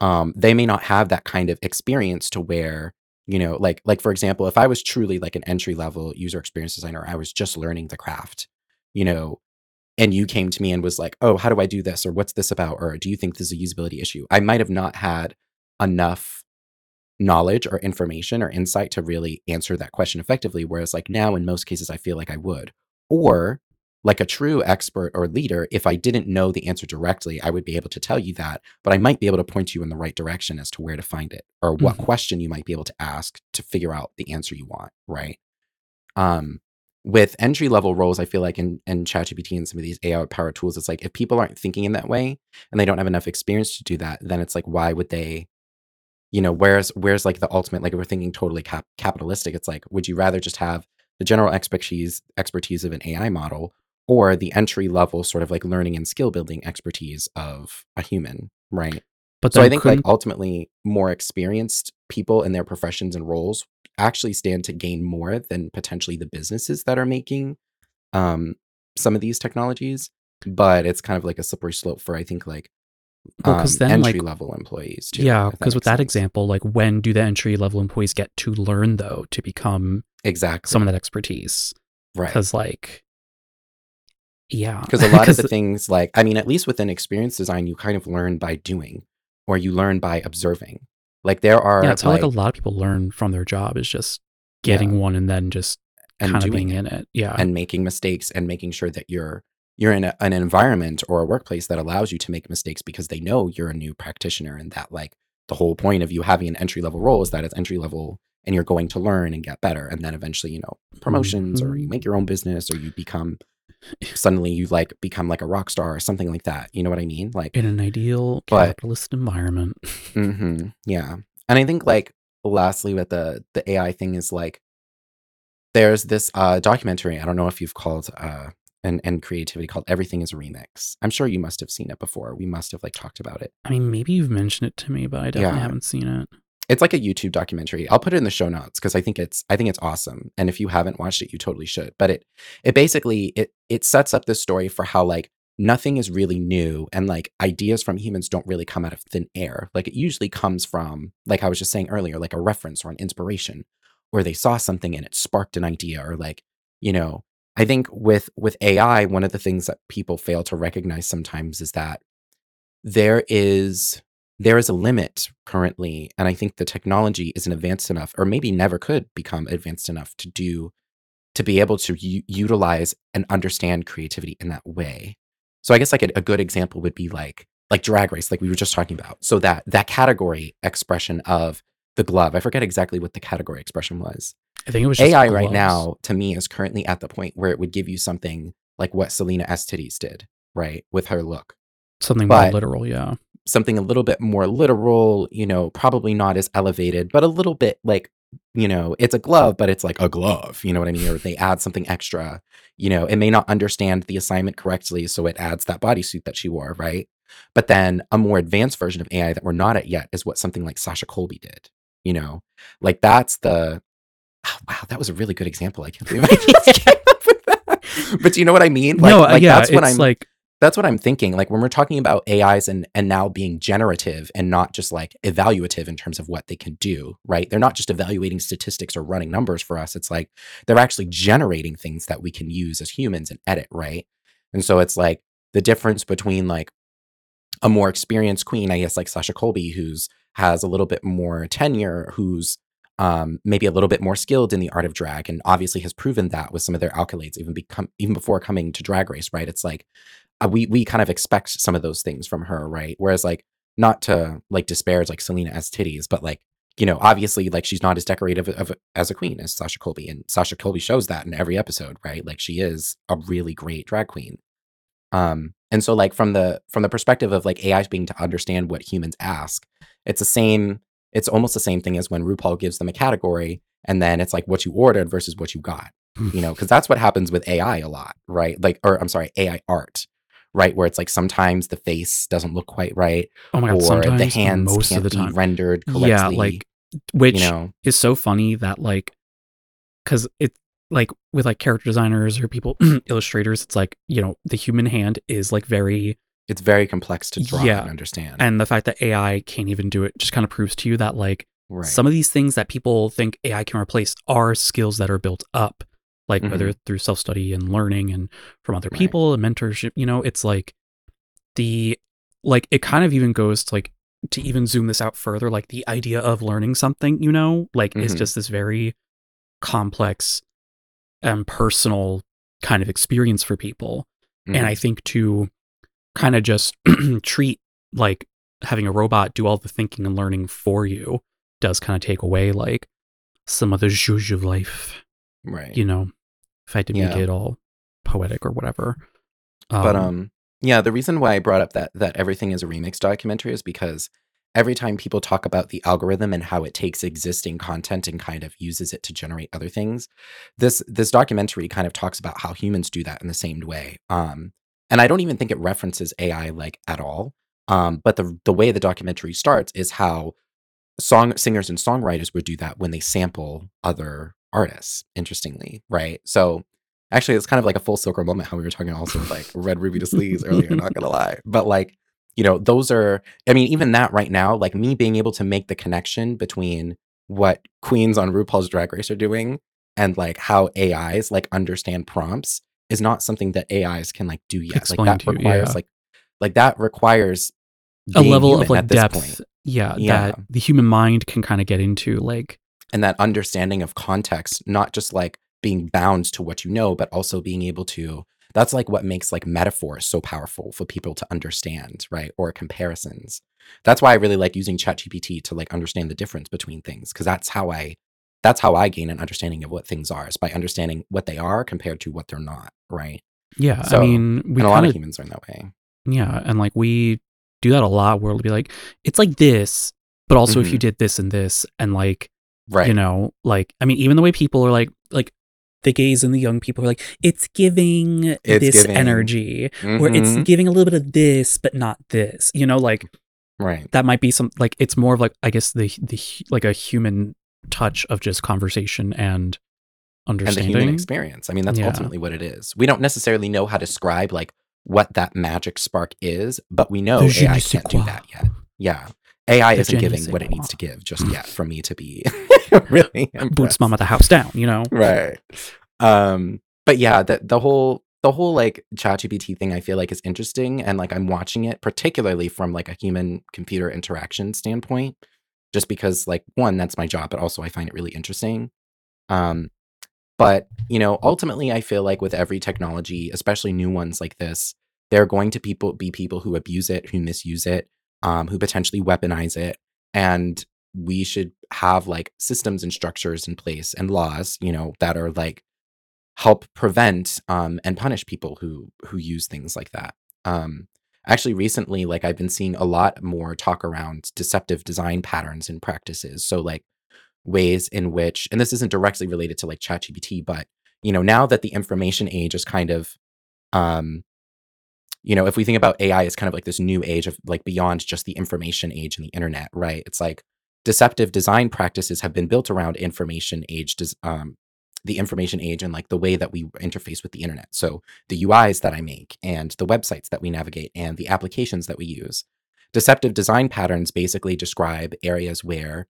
Speaker 1: um they may not have that kind of experience to where you know like like for example if i was truly like an entry level user experience designer i was just learning the craft you know and you came to me and was like oh how do i do this or what's this about or do you think this is a usability issue? I might have not had enough knowledge or information or insight to really answer that question effectively whereas like now in most cases i feel like i would. Or like a true expert or leader if i didn't know the answer directly i would be able to tell you that but i might be able to point you in the right direction as to where to find it or what
Speaker 2: Mhm.
Speaker 1: question you might be able to ask to figure out the answer you want right? Um with entry level roles i feel like in, in chatgpt and some of these ai powered tools it's like if people aren't thinking in that way and they don't have enough experience to do that then it's like why would they you know where's where's like the ultimate like if we're thinking totally cap- capitalistic it's like would you rather just have the general expertise expertise of an ai model or the entry level sort of like learning and skill building expertise of a human right?
Speaker 2: But
Speaker 1: so i think like ultimately more experienced people in their professions and roles actually stand to gain more than potentially the businesses that are making um some of these technologies but it's kind of like a slippery slope for i think like
Speaker 2: Well,
Speaker 1: um,
Speaker 2: then, like-
Speaker 1: entry level employees too
Speaker 2: yeah, because with
Speaker 1: makes
Speaker 2: that example, like when do the entry level employees get to learn though to become
Speaker 1: exactly
Speaker 2: some of that expertise?
Speaker 1: right.
Speaker 2: Because like, yeah,
Speaker 1: because a lot of the things like i mean at least within experience design you kind of learn by doing or you learn by observing like there are
Speaker 2: yeah, it's how like,
Speaker 1: like,
Speaker 2: a lot of people learn from their job is just getting one and then just
Speaker 1: and
Speaker 2: kind of
Speaker 1: doing
Speaker 2: being
Speaker 1: it.
Speaker 2: in it. Yeah,
Speaker 1: and making mistakes and making sure that you're you're in a, an environment or a workplace that allows you to make mistakes because they know you're a new practitioner and that like the whole point of you having an entry level role is that it's entry level and you're going to learn and get better and then eventually you know mm-hmm. promotions or you make your own business or you become suddenly you like become like a rock star or something like that you know what i mean like
Speaker 2: in an ideal
Speaker 1: But-
Speaker 2: capitalist environment.
Speaker 1: hmm Yeah, and I think like lastly with the the AI thing is like there's this uh documentary. I don't know if you've called uh and and creativity called Everything is a Remix. I'm sure you must have seen it before. We must have like talked about it.
Speaker 2: I mean, maybe you've mentioned it to me, but I definitely
Speaker 1: Yeah.
Speaker 2: haven't seen it.
Speaker 1: It's like a YouTube documentary. I'll put it in the show notes because I think it's I think it's awesome. And if you haven't watched it, you totally should. But it it basically it it sets up this story for how like nothing is really new and like ideas from humans don't really come out of thin air. Like it usually comes from like I was just saying earlier, like a reference or an inspiration, or they saw something and it sparked an idea, or like you know. I think with with AI, one of the things that people fail to recognize sometimes is that there is there is a limit currently and i think the technology isn't advanced enough or maybe never could become advanced enough to do to be able to u- utilize and understand creativity in that way. So i guess like a, a good example would be like like drag race like we were just talking about. So that that category expression of the glove i forget exactly what the category expression was.
Speaker 2: I think it was just
Speaker 1: ai right now to me is currently at the point where it would give you something like what Salina EsTitties did right with her look.
Speaker 2: Something more literal. Yeah,
Speaker 1: something a little bit more literal, you know, probably not as elevated, but a little bit like, you know, it's a glove, but it's like a glove, you know what I mean? Or they add something extra, you know, it may not understand the assignment correctly, so it adds that bodysuit that she wore, right? But then a more advanced version of AI that we're not at yet is what something like Sasha Colby did, you know? Like that's the oh, wow, that was a really good example. I can't believe I just came up with that. But do you know what I mean? Like,
Speaker 2: no, uh,
Speaker 1: like
Speaker 2: yeah,
Speaker 1: that's what I'm
Speaker 2: like
Speaker 1: that's what I'm thinking. Like when we're talking about AIs and and now being generative and not just like evaluative in terms of what they can do, right? They're not just evaluating statistics or running numbers for us. It's like they're actually generating things that we can use as humans and edit, right? And so it's like the difference between like a more experienced queen, I guess like Sasha Colby, who's has a little bit more tenure, who's um, maybe a little bit more skilled in the art of drag, and obviously has proven that with some of their accolades, even become even before coming to Drag Race, right? It's like we we kind of expect some of those things from her, right? Whereas like not to like disparage like Salina EsTitties, but like you know, obviously like she's not as decorative of, as a queen as Sasha Colby, and Sasha Colby shows that in every episode, right? Like she is a really great drag queen. Um, and so like from the from the perspective of like AI being to understand what humans ask, it's the same. It's almost the same thing as when RuPaul gives them a category, and then it's like what you ordered versus what you got. you know, because that's what happens with AI a lot, right? Like, or I'm sorry, AI art right? Where it's like sometimes the face doesn't look quite right,
Speaker 2: Oh my god,
Speaker 1: or the
Speaker 2: sometimes
Speaker 1: hands
Speaker 2: most
Speaker 1: can't
Speaker 2: of the
Speaker 1: be
Speaker 2: time.
Speaker 1: rendered correctly.
Speaker 2: Yeah, like which
Speaker 1: you know,
Speaker 2: is so funny that like cuz it like with like character designers or people illustrators it's like, you know, the human hand is like very
Speaker 1: it's very complex to draw
Speaker 2: Yeah.
Speaker 1: and understand.
Speaker 2: and the fact that AI can't even do it just kind of proves to you that like
Speaker 1: right.
Speaker 2: some of these things that people think AI can replace are skills that are built up, like whether through self study and learning and from other
Speaker 1: Right.
Speaker 2: people and mentorship. You know, it's like the like it kind of even goes to like to even zoom this out further, like the idea of learning something, you know, like is
Speaker 1: Mhm.
Speaker 2: just this very complex and personal kind of experience for people.
Speaker 1: Mhm.
Speaker 2: And I think to kind of just treat like having a robot do all the thinking and learning for you does kind of take away like some of the zhuzh of life,
Speaker 1: right.
Speaker 2: you know, if I had to make it all poetic or whatever.
Speaker 1: but um yeah the reason why i brought up that that everything is a remix documentary is because every time people talk about the algorithm and how it takes existing content and kind of uses it to generate other things this this documentary kind of talks about how humans do that in the same way um and i don't even think it references ai like at all um but the the way the documentary starts is how song singers and songwriters would do that when they sample other artists interestingly right so actually it's kind of like a full circle moment how we were talking also like Red Ruby Da Sleeze earlier not gonna lie but like you know those are i mean even that right now like me being able to make the connection between what queens on rupaul's drag race are doing and like how ais like understand prompts is not something that ais can like do yet
Speaker 2: Explain
Speaker 1: like that
Speaker 2: to
Speaker 1: requires
Speaker 2: yeah.
Speaker 1: like like that requires
Speaker 2: a level of like depth. Yeah,
Speaker 1: Yeah.
Speaker 2: that the human mind can kind of get into like
Speaker 1: and that understanding of context not just like being bound to what you know but also being able to that's like what makes like metaphors so powerful for people to understand right or comparisons. That's why i really like using ChatGPT to like understand the difference between things because that's how i that's how i gain an understanding of what things are is by understanding what they are compared to what they're not right?
Speaker 2: Yeah,
Speaker 1: So,
Speaker 2: I mean, we
Speaker 1: and a lot of humans are in that way.
Speaker 2: Yeah, and like we do that a lot where it'll be like it's like this, but also if you did this and this and like
Speaker 1: Mm-hmm. Right
Speaker 2: you know like i mean even the way people are like like the gays and the young people are like it's giving
Speaker 1: It's
Speaker 2: this
Speaker 1: giving-
Speaker 2: energy or it's
Speaker 1: Mhm.
Speaker 2: giving a little bit of this but not this you know like
Speaker 1: right
Speaker 2: that might be some like it's more of like i guess the the like a human touch of just conversation and
Speaker 1: and the
Speaker 2: understanding
Speaker 1: human experience. I mean, that's
Speaker 2: Yeah.
Speaker 1: ultimately what it is. We don't necessarily know how to describe like what that magic spark is, but we know AI can't do that yet. Yeah. AI
Speaker 2: The
Speaker 1: isn't giving what it needs to give just yet for me to be really
Speaker 2: boots
Speaker 1: impressed.
Speaker 2: mama the house down you know
Speaker 1: Right. Um, but yeah, the the whole the whole like ChatGPT thing I feel like is interesting and like I'm watching it particularly from like a human computer interaction standpoint just because like one that's my job but also I find it really interesting. Um but you know ultimately I feel like with every technology especially new ones like this there are going to people be people who abuse it, who misuse it, um who potentially weaponize it and we should have like systems and structures in place and laws, you know, that are like help prevent um, and punish people who who use things like that. Um, actually, recently, like I've been seeing a lot more talk around deceptive design patterns and practices. So, like ways in which, and this isn't directly related to like ChatGPT, but you know, now that the information age is kind of, um, you know, if we think about AI as kind of like this new age of like beyond just the information age and the internet, right? It's like deceptive design practices have been built around information age um, the information age and like the way that we interface with the internet. So the UIs that I make and the websites that we navigate and the applications that we use. Deceptive design patterns basically describe areas where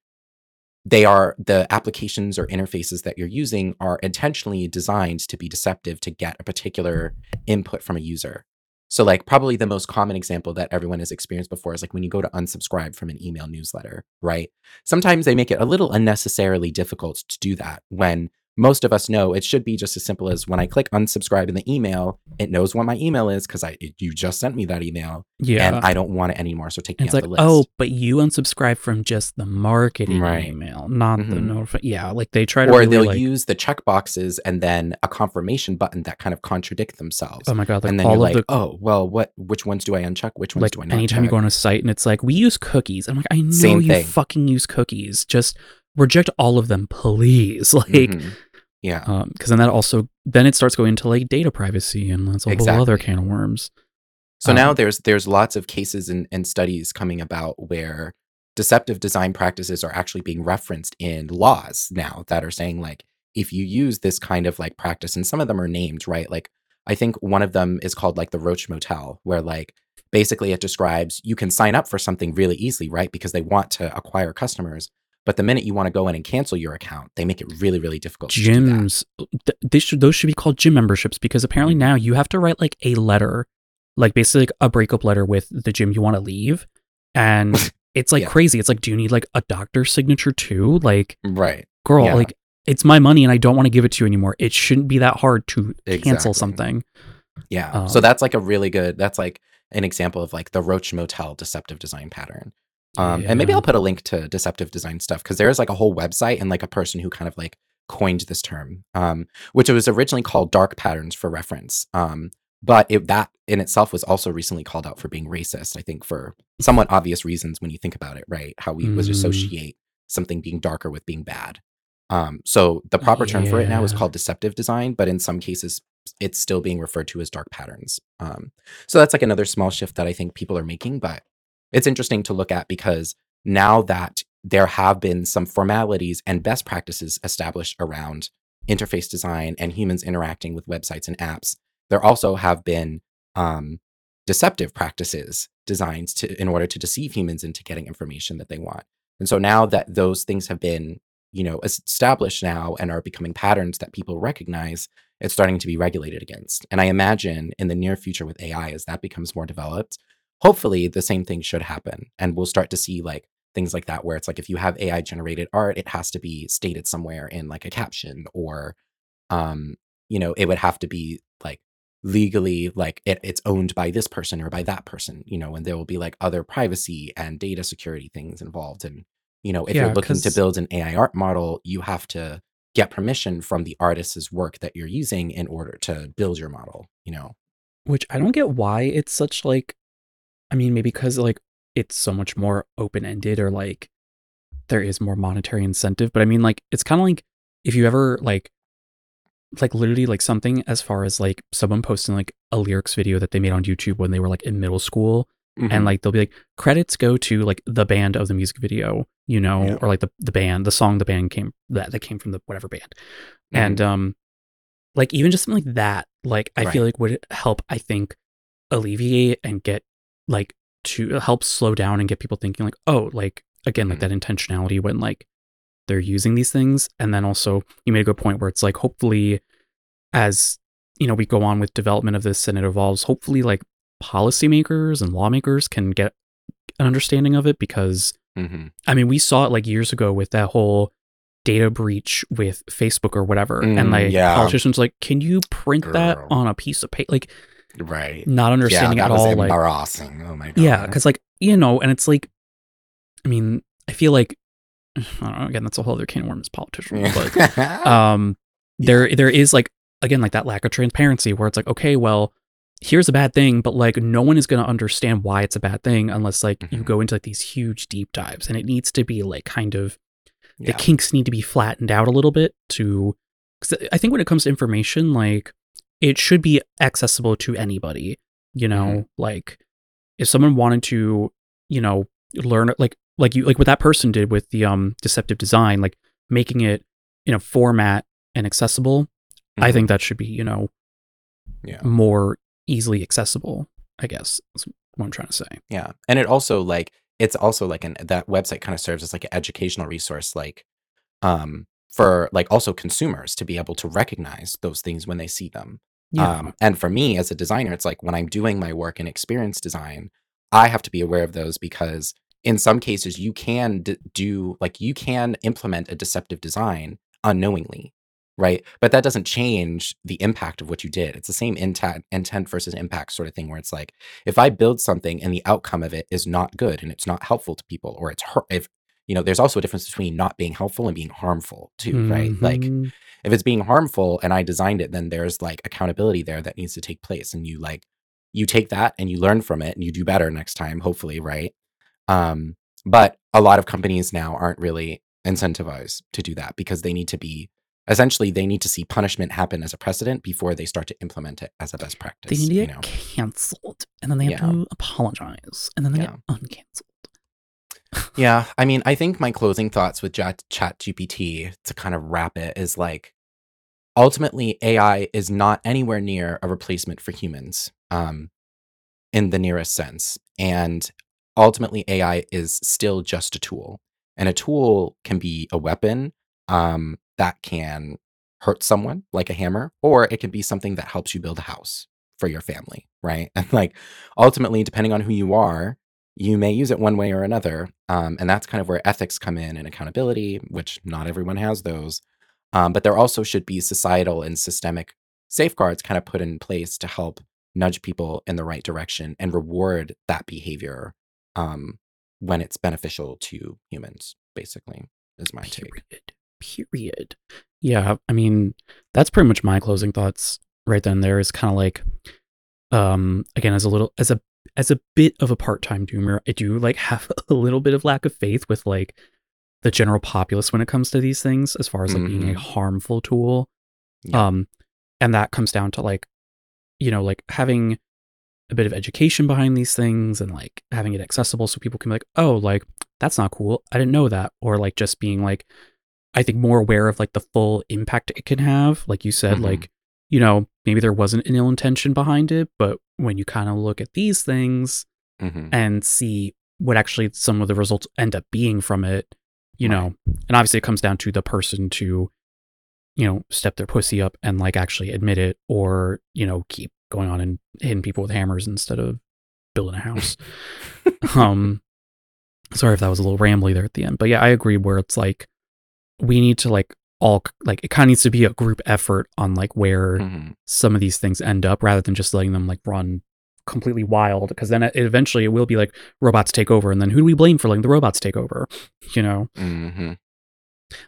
Speaker 1: they are the applications or interfaces that you're using are intentionally designed to be deceptive to get a particular input from a user. So like probably the most common example that everyone has experienced before is like when you go to unsubscribe from an email newsletter, right? Sometimes they make it a little unnecessarily difficult to do that when most of us know it should be just as simple as when I click unsubscribe in the email, it knows what my email is because I it- you just sent me that email
Speaker 2: Yeah.
Speaker 1: and I don't want it anymore. So take me
Speaker 2: it's
Speaker 1: off
Speaker 2: like,
Speaker 1: the list.
Speaker 2: oh, but you unsubscribe from just the marketing
Speaker 1: Right.
Speaker 2: email, not the
Speaker 1: Mhm.
Speaker 2: notify. Yeah, like they try to
Speaker 1: or
Speaker 2: really
Speaker 1: they'll
Speaker 2: like,
Speaker 1: use the check boxes and then a confirmation button that kind of contradict themselves.
Speaker 2: oh my god, like
Speaker 1: and then you're like,
Speaker 2: the
Speaker 1: oh, well, what? Which ones do I uncheck? Which ones
Speaker 2: like
Speaker 1: do I not
Speaker 2: anytime you go on a site and it's like we use cookies. I'm like, I know
Speaker 1: Same
Speaker 2: you
Speaker 1: thing.
Speaker 2: fucking use cookies. Just reject all of them, please. Like,
Speaker 1: Mhm. Yeah,
Speaker 2: um, because then that also then it starts going into like data privacy and that's a whole other can of worms.
Speaker 1: So now
Speaker 2: Um,
Speaker 1: there's there's lots of cases and, and studies coming about where deceptive design practices are actually being referenced in laws now that are saying like if you use this kind of like practice and some of them are named right? Like I think one of them is called like the Roach Motel where like basically it describes you can sign up for something really easily right? Because they want to acquire customers but the minute you want to go in and cancel your account they make it really really difficult to do that.
Speaker 2: gyms th- should those should be called gym memberships because apparently now you have to write like a letter like basically like a breakup letter with the gym you want to leave and it's like
Speaker 1: Yeah.
Speaker 2: crazy it's like do you need like a doctor's signature too like
Speaker 1: right
Speaker 2: girl
Speaker 1: Yeah.
Speaker 2: like it's my money and i don't want to give it to you anymore it shouldn't be that hard to cancel something
Speaker 1: Yeah. so
Speaker 2: Um,
Speaker 1: that's like a really good that's like an example of like the Roach Motel deceptive design pattern. Um and maybe I'll put a link to deceptive design stuff because there is like a whole website and like a person who kind of like coined this term. Um which it was originally called dark patterns for reference. Um but it, that in itself was also recently called out for being racist, I think for somewhat obvious reasons when you think about it, right? How we would
Speaker 2: Mm.
Speaker 1: associate something being darker with being bad. Um, so the proper term for it now is called deceptive design, but in some cases it's still being referred to as dark patterns. Um, so that's like another small shift that I think people are making, but it's interesting to look at because now that there have been some formalities and best practices established around interface design and humans interacting with websites and apps, there also have been um, deceptive practices designed to in order to deceive humans into getting information that they want. And so now that those things have been, you know, established now and are becoming patterns that people recognize, it's starting to be regulated against. And I imagine in the near future with AI, as that becomes more developed, hopefully the same thing should happen. And we'll start to see like things like that, where it's like if you have AI generated art, it has to be stated somewhere in like a caption or, um, you know, it would have to be like legally like it, it's owned by this person or by that person, you know, and there will be like other privacy and data security things involved. And, you know, if
Speaker 2: Yeah,
Speaker 1: you're looking to build an AI art model, you have to get permission from the artist's work that you're using in order to build your model, you know.
Speaker 2: which i don't get why it's such like i mean maybe because like it's so much more open-ended or like there is more monetary incentive but i mean like it's kind of like if you ever like like literally like something as far as like someone posting like a lyrics video that they made on youtube when they were like in middle school
Speaker 1: Mm-hmm.
Speaker 2: and like they'll be like credits go to like the band of the music video you know
Speaker 1: Yeah.
Speaker 2: or like the, the band the song the band came that that came from the whatever band
Speaker 1: Mm-hmm.
Speaker 2: and um like even just something like that like i feel like would help i think alleviate and get like to help slow down and get people thinking like oh like again like
Speaker 1: Mhm.
Speaker 2: that intentionality when like they're using these things and then also you made a good point where it's like hopefully as you know we go on with development of this and it evolves hopefully like policymakers and lawmakers can get an understanding of it because
Speaker 1: Mhm.
Speaker 2: I mean, we saw it like years ago with that whole data breach with Facebook or whatever.
Speaker 1: Mm,
Speaker 2: and like
Speaker 1: yeah.
Speaker 2: politicians like, can you print that on a piece of paper? Like
Speaker 1: Right.
Speaker 2: not understanding
Speaker 1: yeah,
Speaker 2: at all. Like
Speaker 1: embarrassing. oh my god.
Speaker 2: yeah, because like you know, and it's like, I mean, I feel like I don't know. Again, that's a whole other can of worms, politicians. But um, there there is like again like that lack of transparency where it's like, okay, well, here's a bad thing, but like no one is going to understand why it's a bad thing unless like you
Speaker 1: Mhm.
Speaker 2: go into like these huge deep dives, and it needs to be like kind of the kinks need to be flattened out a little bit to because i think when it comes to information like it should be accessible to anybody you know
Speaker 1: Mm-hmm.
Speaker 2: like if someone wanted to you know learn like like you like what that person did with the um deceptive design like making it in a format and accessible i
Speaker 1: Mhm.
Speaker 2: think that should be you know
Speaker 1: Yeah.
Speaker 2: more easily accessible i guess is what i'm trying to say
Speaker 1: Yeah. And it also like it's also like an that website kind of serves as like an educational resource like um for like also consumers to be able to recognize those things when they see them.
Speaker 2: Yeah.
Speaker 1: Um, and for me as a designer, it's like when I'm doing my work in experience design, I have to be aware of those because in some cases you can d- do like you can implement a deceptive design unknowingly, right? But that doesn't change the impact of what you did. It's the same intent intent versus impact sort of thing where it's like if I build something and the outcome of it is not good and it's not helpful to people or it's hurt if you know, there's also a difference between not being helpful and being harmful too, right? Like
Speaker 2: Mhm.
Speaker 1: if it's being harmful and I designed it, then there's like accountability there that needs to take place. And you like, you take that and you learn from it and you do better next time, hopefully, right? Um, but a lot of companies now aren't really incentivized to do that because they need to be essentially they need to see punishment happen as a precedent before they start to implement it as a best practice.
Speaker 2: they need to
Speaker 1: you
Speaker 2: get
Speaker 1: know?
Speaker 2: canceled, and then they have
Speaker 1: Yeah.
Speaker 2: to apologize, and then they
Speaker 1: Yeah.
Speaker 2: get uncanceled.
Speaker 1: Yeah, I mean, I think my closing thoughts with Chat GPT to kind of wrap it is like ultimately AI is not anywhere near a replacement for humans um, in the nearest sense. And ultimately, AI is still just a tool. And a tool can be a weapon um, that can hurt someone, like a hammer, or it can be something that helps you build a house for your family, right? And like ultimately, depending on who you are, you may use it one way or another. Um, and that's kind of where ethics come in and accountability, which not everyone has those. Um, but there also should be societal and systemic safeguards kind of put in place to help nudge people in the right direction and reward that behavior um, when it's beneficial to humans, basically, is my take.
Speaker 2: Period. Period. Yeah, I mean, that's pretty much my closing thoughts right then. There is kind of like, um, again, as a little, as a, as a bit of a part-time doomer, I do like have a little bit of lack of faith with like the general populace when it comes to these things, as far as like being a
Speaker 1: Mhm.
Speaker 2: harmful tool.
Speaker 1: Yeah.
Speaker 2: Um, and that comes down to like, you know, like having a bit of education behind these things and like having it accessible so people can be like, oh, like that's not cool. I didn't know that. Or like just being like, I think more aware of like the full impact it can have. Like you said,
Speaker 1: Mhm.
Speaker 2: like, you know, maybe there wasn't an ill intention behind it, but when you kind of look at these things
Speaker 1: Mhm.
Speaker 2: and see what actually some of the results end up being from it, you
Speaker 1: Right.
Speaker 2: know, and obviously it comes down to the person to, you know, step their pussy up and like actually admit it or, you know, keep going on and hitting people with hammers instead of building a house. um sorry if that was a little rambly there at the end. But yeah, I agree where it's like we need to like all like it kind of needs to be a group effort on like where
Speaker 1: Mhm.
Speaker 2: some of these things end up rather than just letting them like run completely wild because then it, eventually it will be like robots take over and then who do we blame for letting the robots take over you know
Speaker 1: Mhm.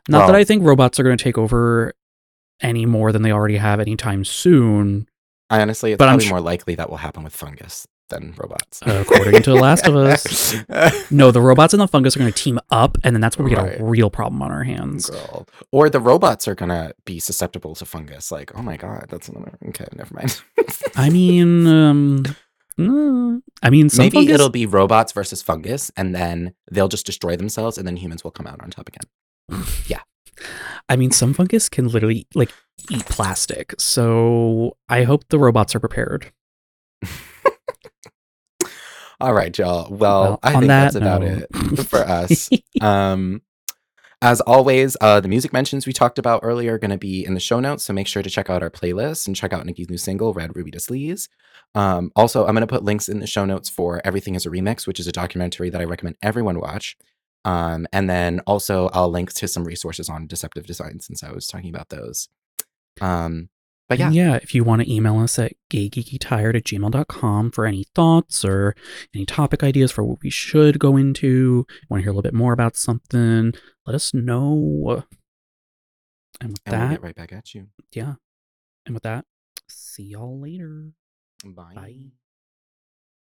Speaker 2: not that i think robots are going to take over any more than they already have anytime soon
Speaker 1: I honestly, it's
Speaker 2: But I'm
Speaker 1: probably
Speaker 2: sh-
Speaker 1: more likely that will happen with fungus than robots.
Speaker 2: According to The Last of Us. no the robots and the fungus are going to team up and then that's where we get
Speaker 1: Right.
Speaker 2: a real problem on our hands
Speaker 1: Girl. Or the robots are gonna be susceptible to fungus. Like, oh my god, that's another. Okay, never mind.
Speaker 2: i mean um mm, i mean some
Speaker 1: Maybe
Speaker 2: fungus,
Speaker 1: it'll be robots versus fungus, and then they'll just destroy themselves, and then humans will come out on top again. Yeah.
Speaker 2: I mean, some fungus can literally like eat plastic. So I hope the robots are prepared.
Speaker 1: All right, y'all. Well,
Speaker 2: Well,
Speaker 1: I think
Speaker 2: that
Speaker 1: that's about
Speaker 2: note-
Speaker 1: it for us. um, as always, uh, the music mentions we talked about earlier are going to be in the show notes, so make sure to check out our playlist and check out Nicki's new single, Red Ruby Da Sleeze. Um, also, I'm going to put links in the show notes for Everything is a Remix, which is a documentary that I recommend everyone watch. Um, and then also, I'll link to some resources on deceptive design since I was talking about those. Um, but yeah,
Speaker 2: And yeah, if you want to email us at gaygeekytired at gmail.com for any thoughts or any topic ideas for what we should go into, want to hear a little bit more about something, let us know. And with
Speaker 1: and we'll
Speaker 2: that,
Speaker 1: get right back at you.
Speaker 2: yeah. And with that, see y'all later.
Speaker 1: Bye.
Speaker 2: Bye.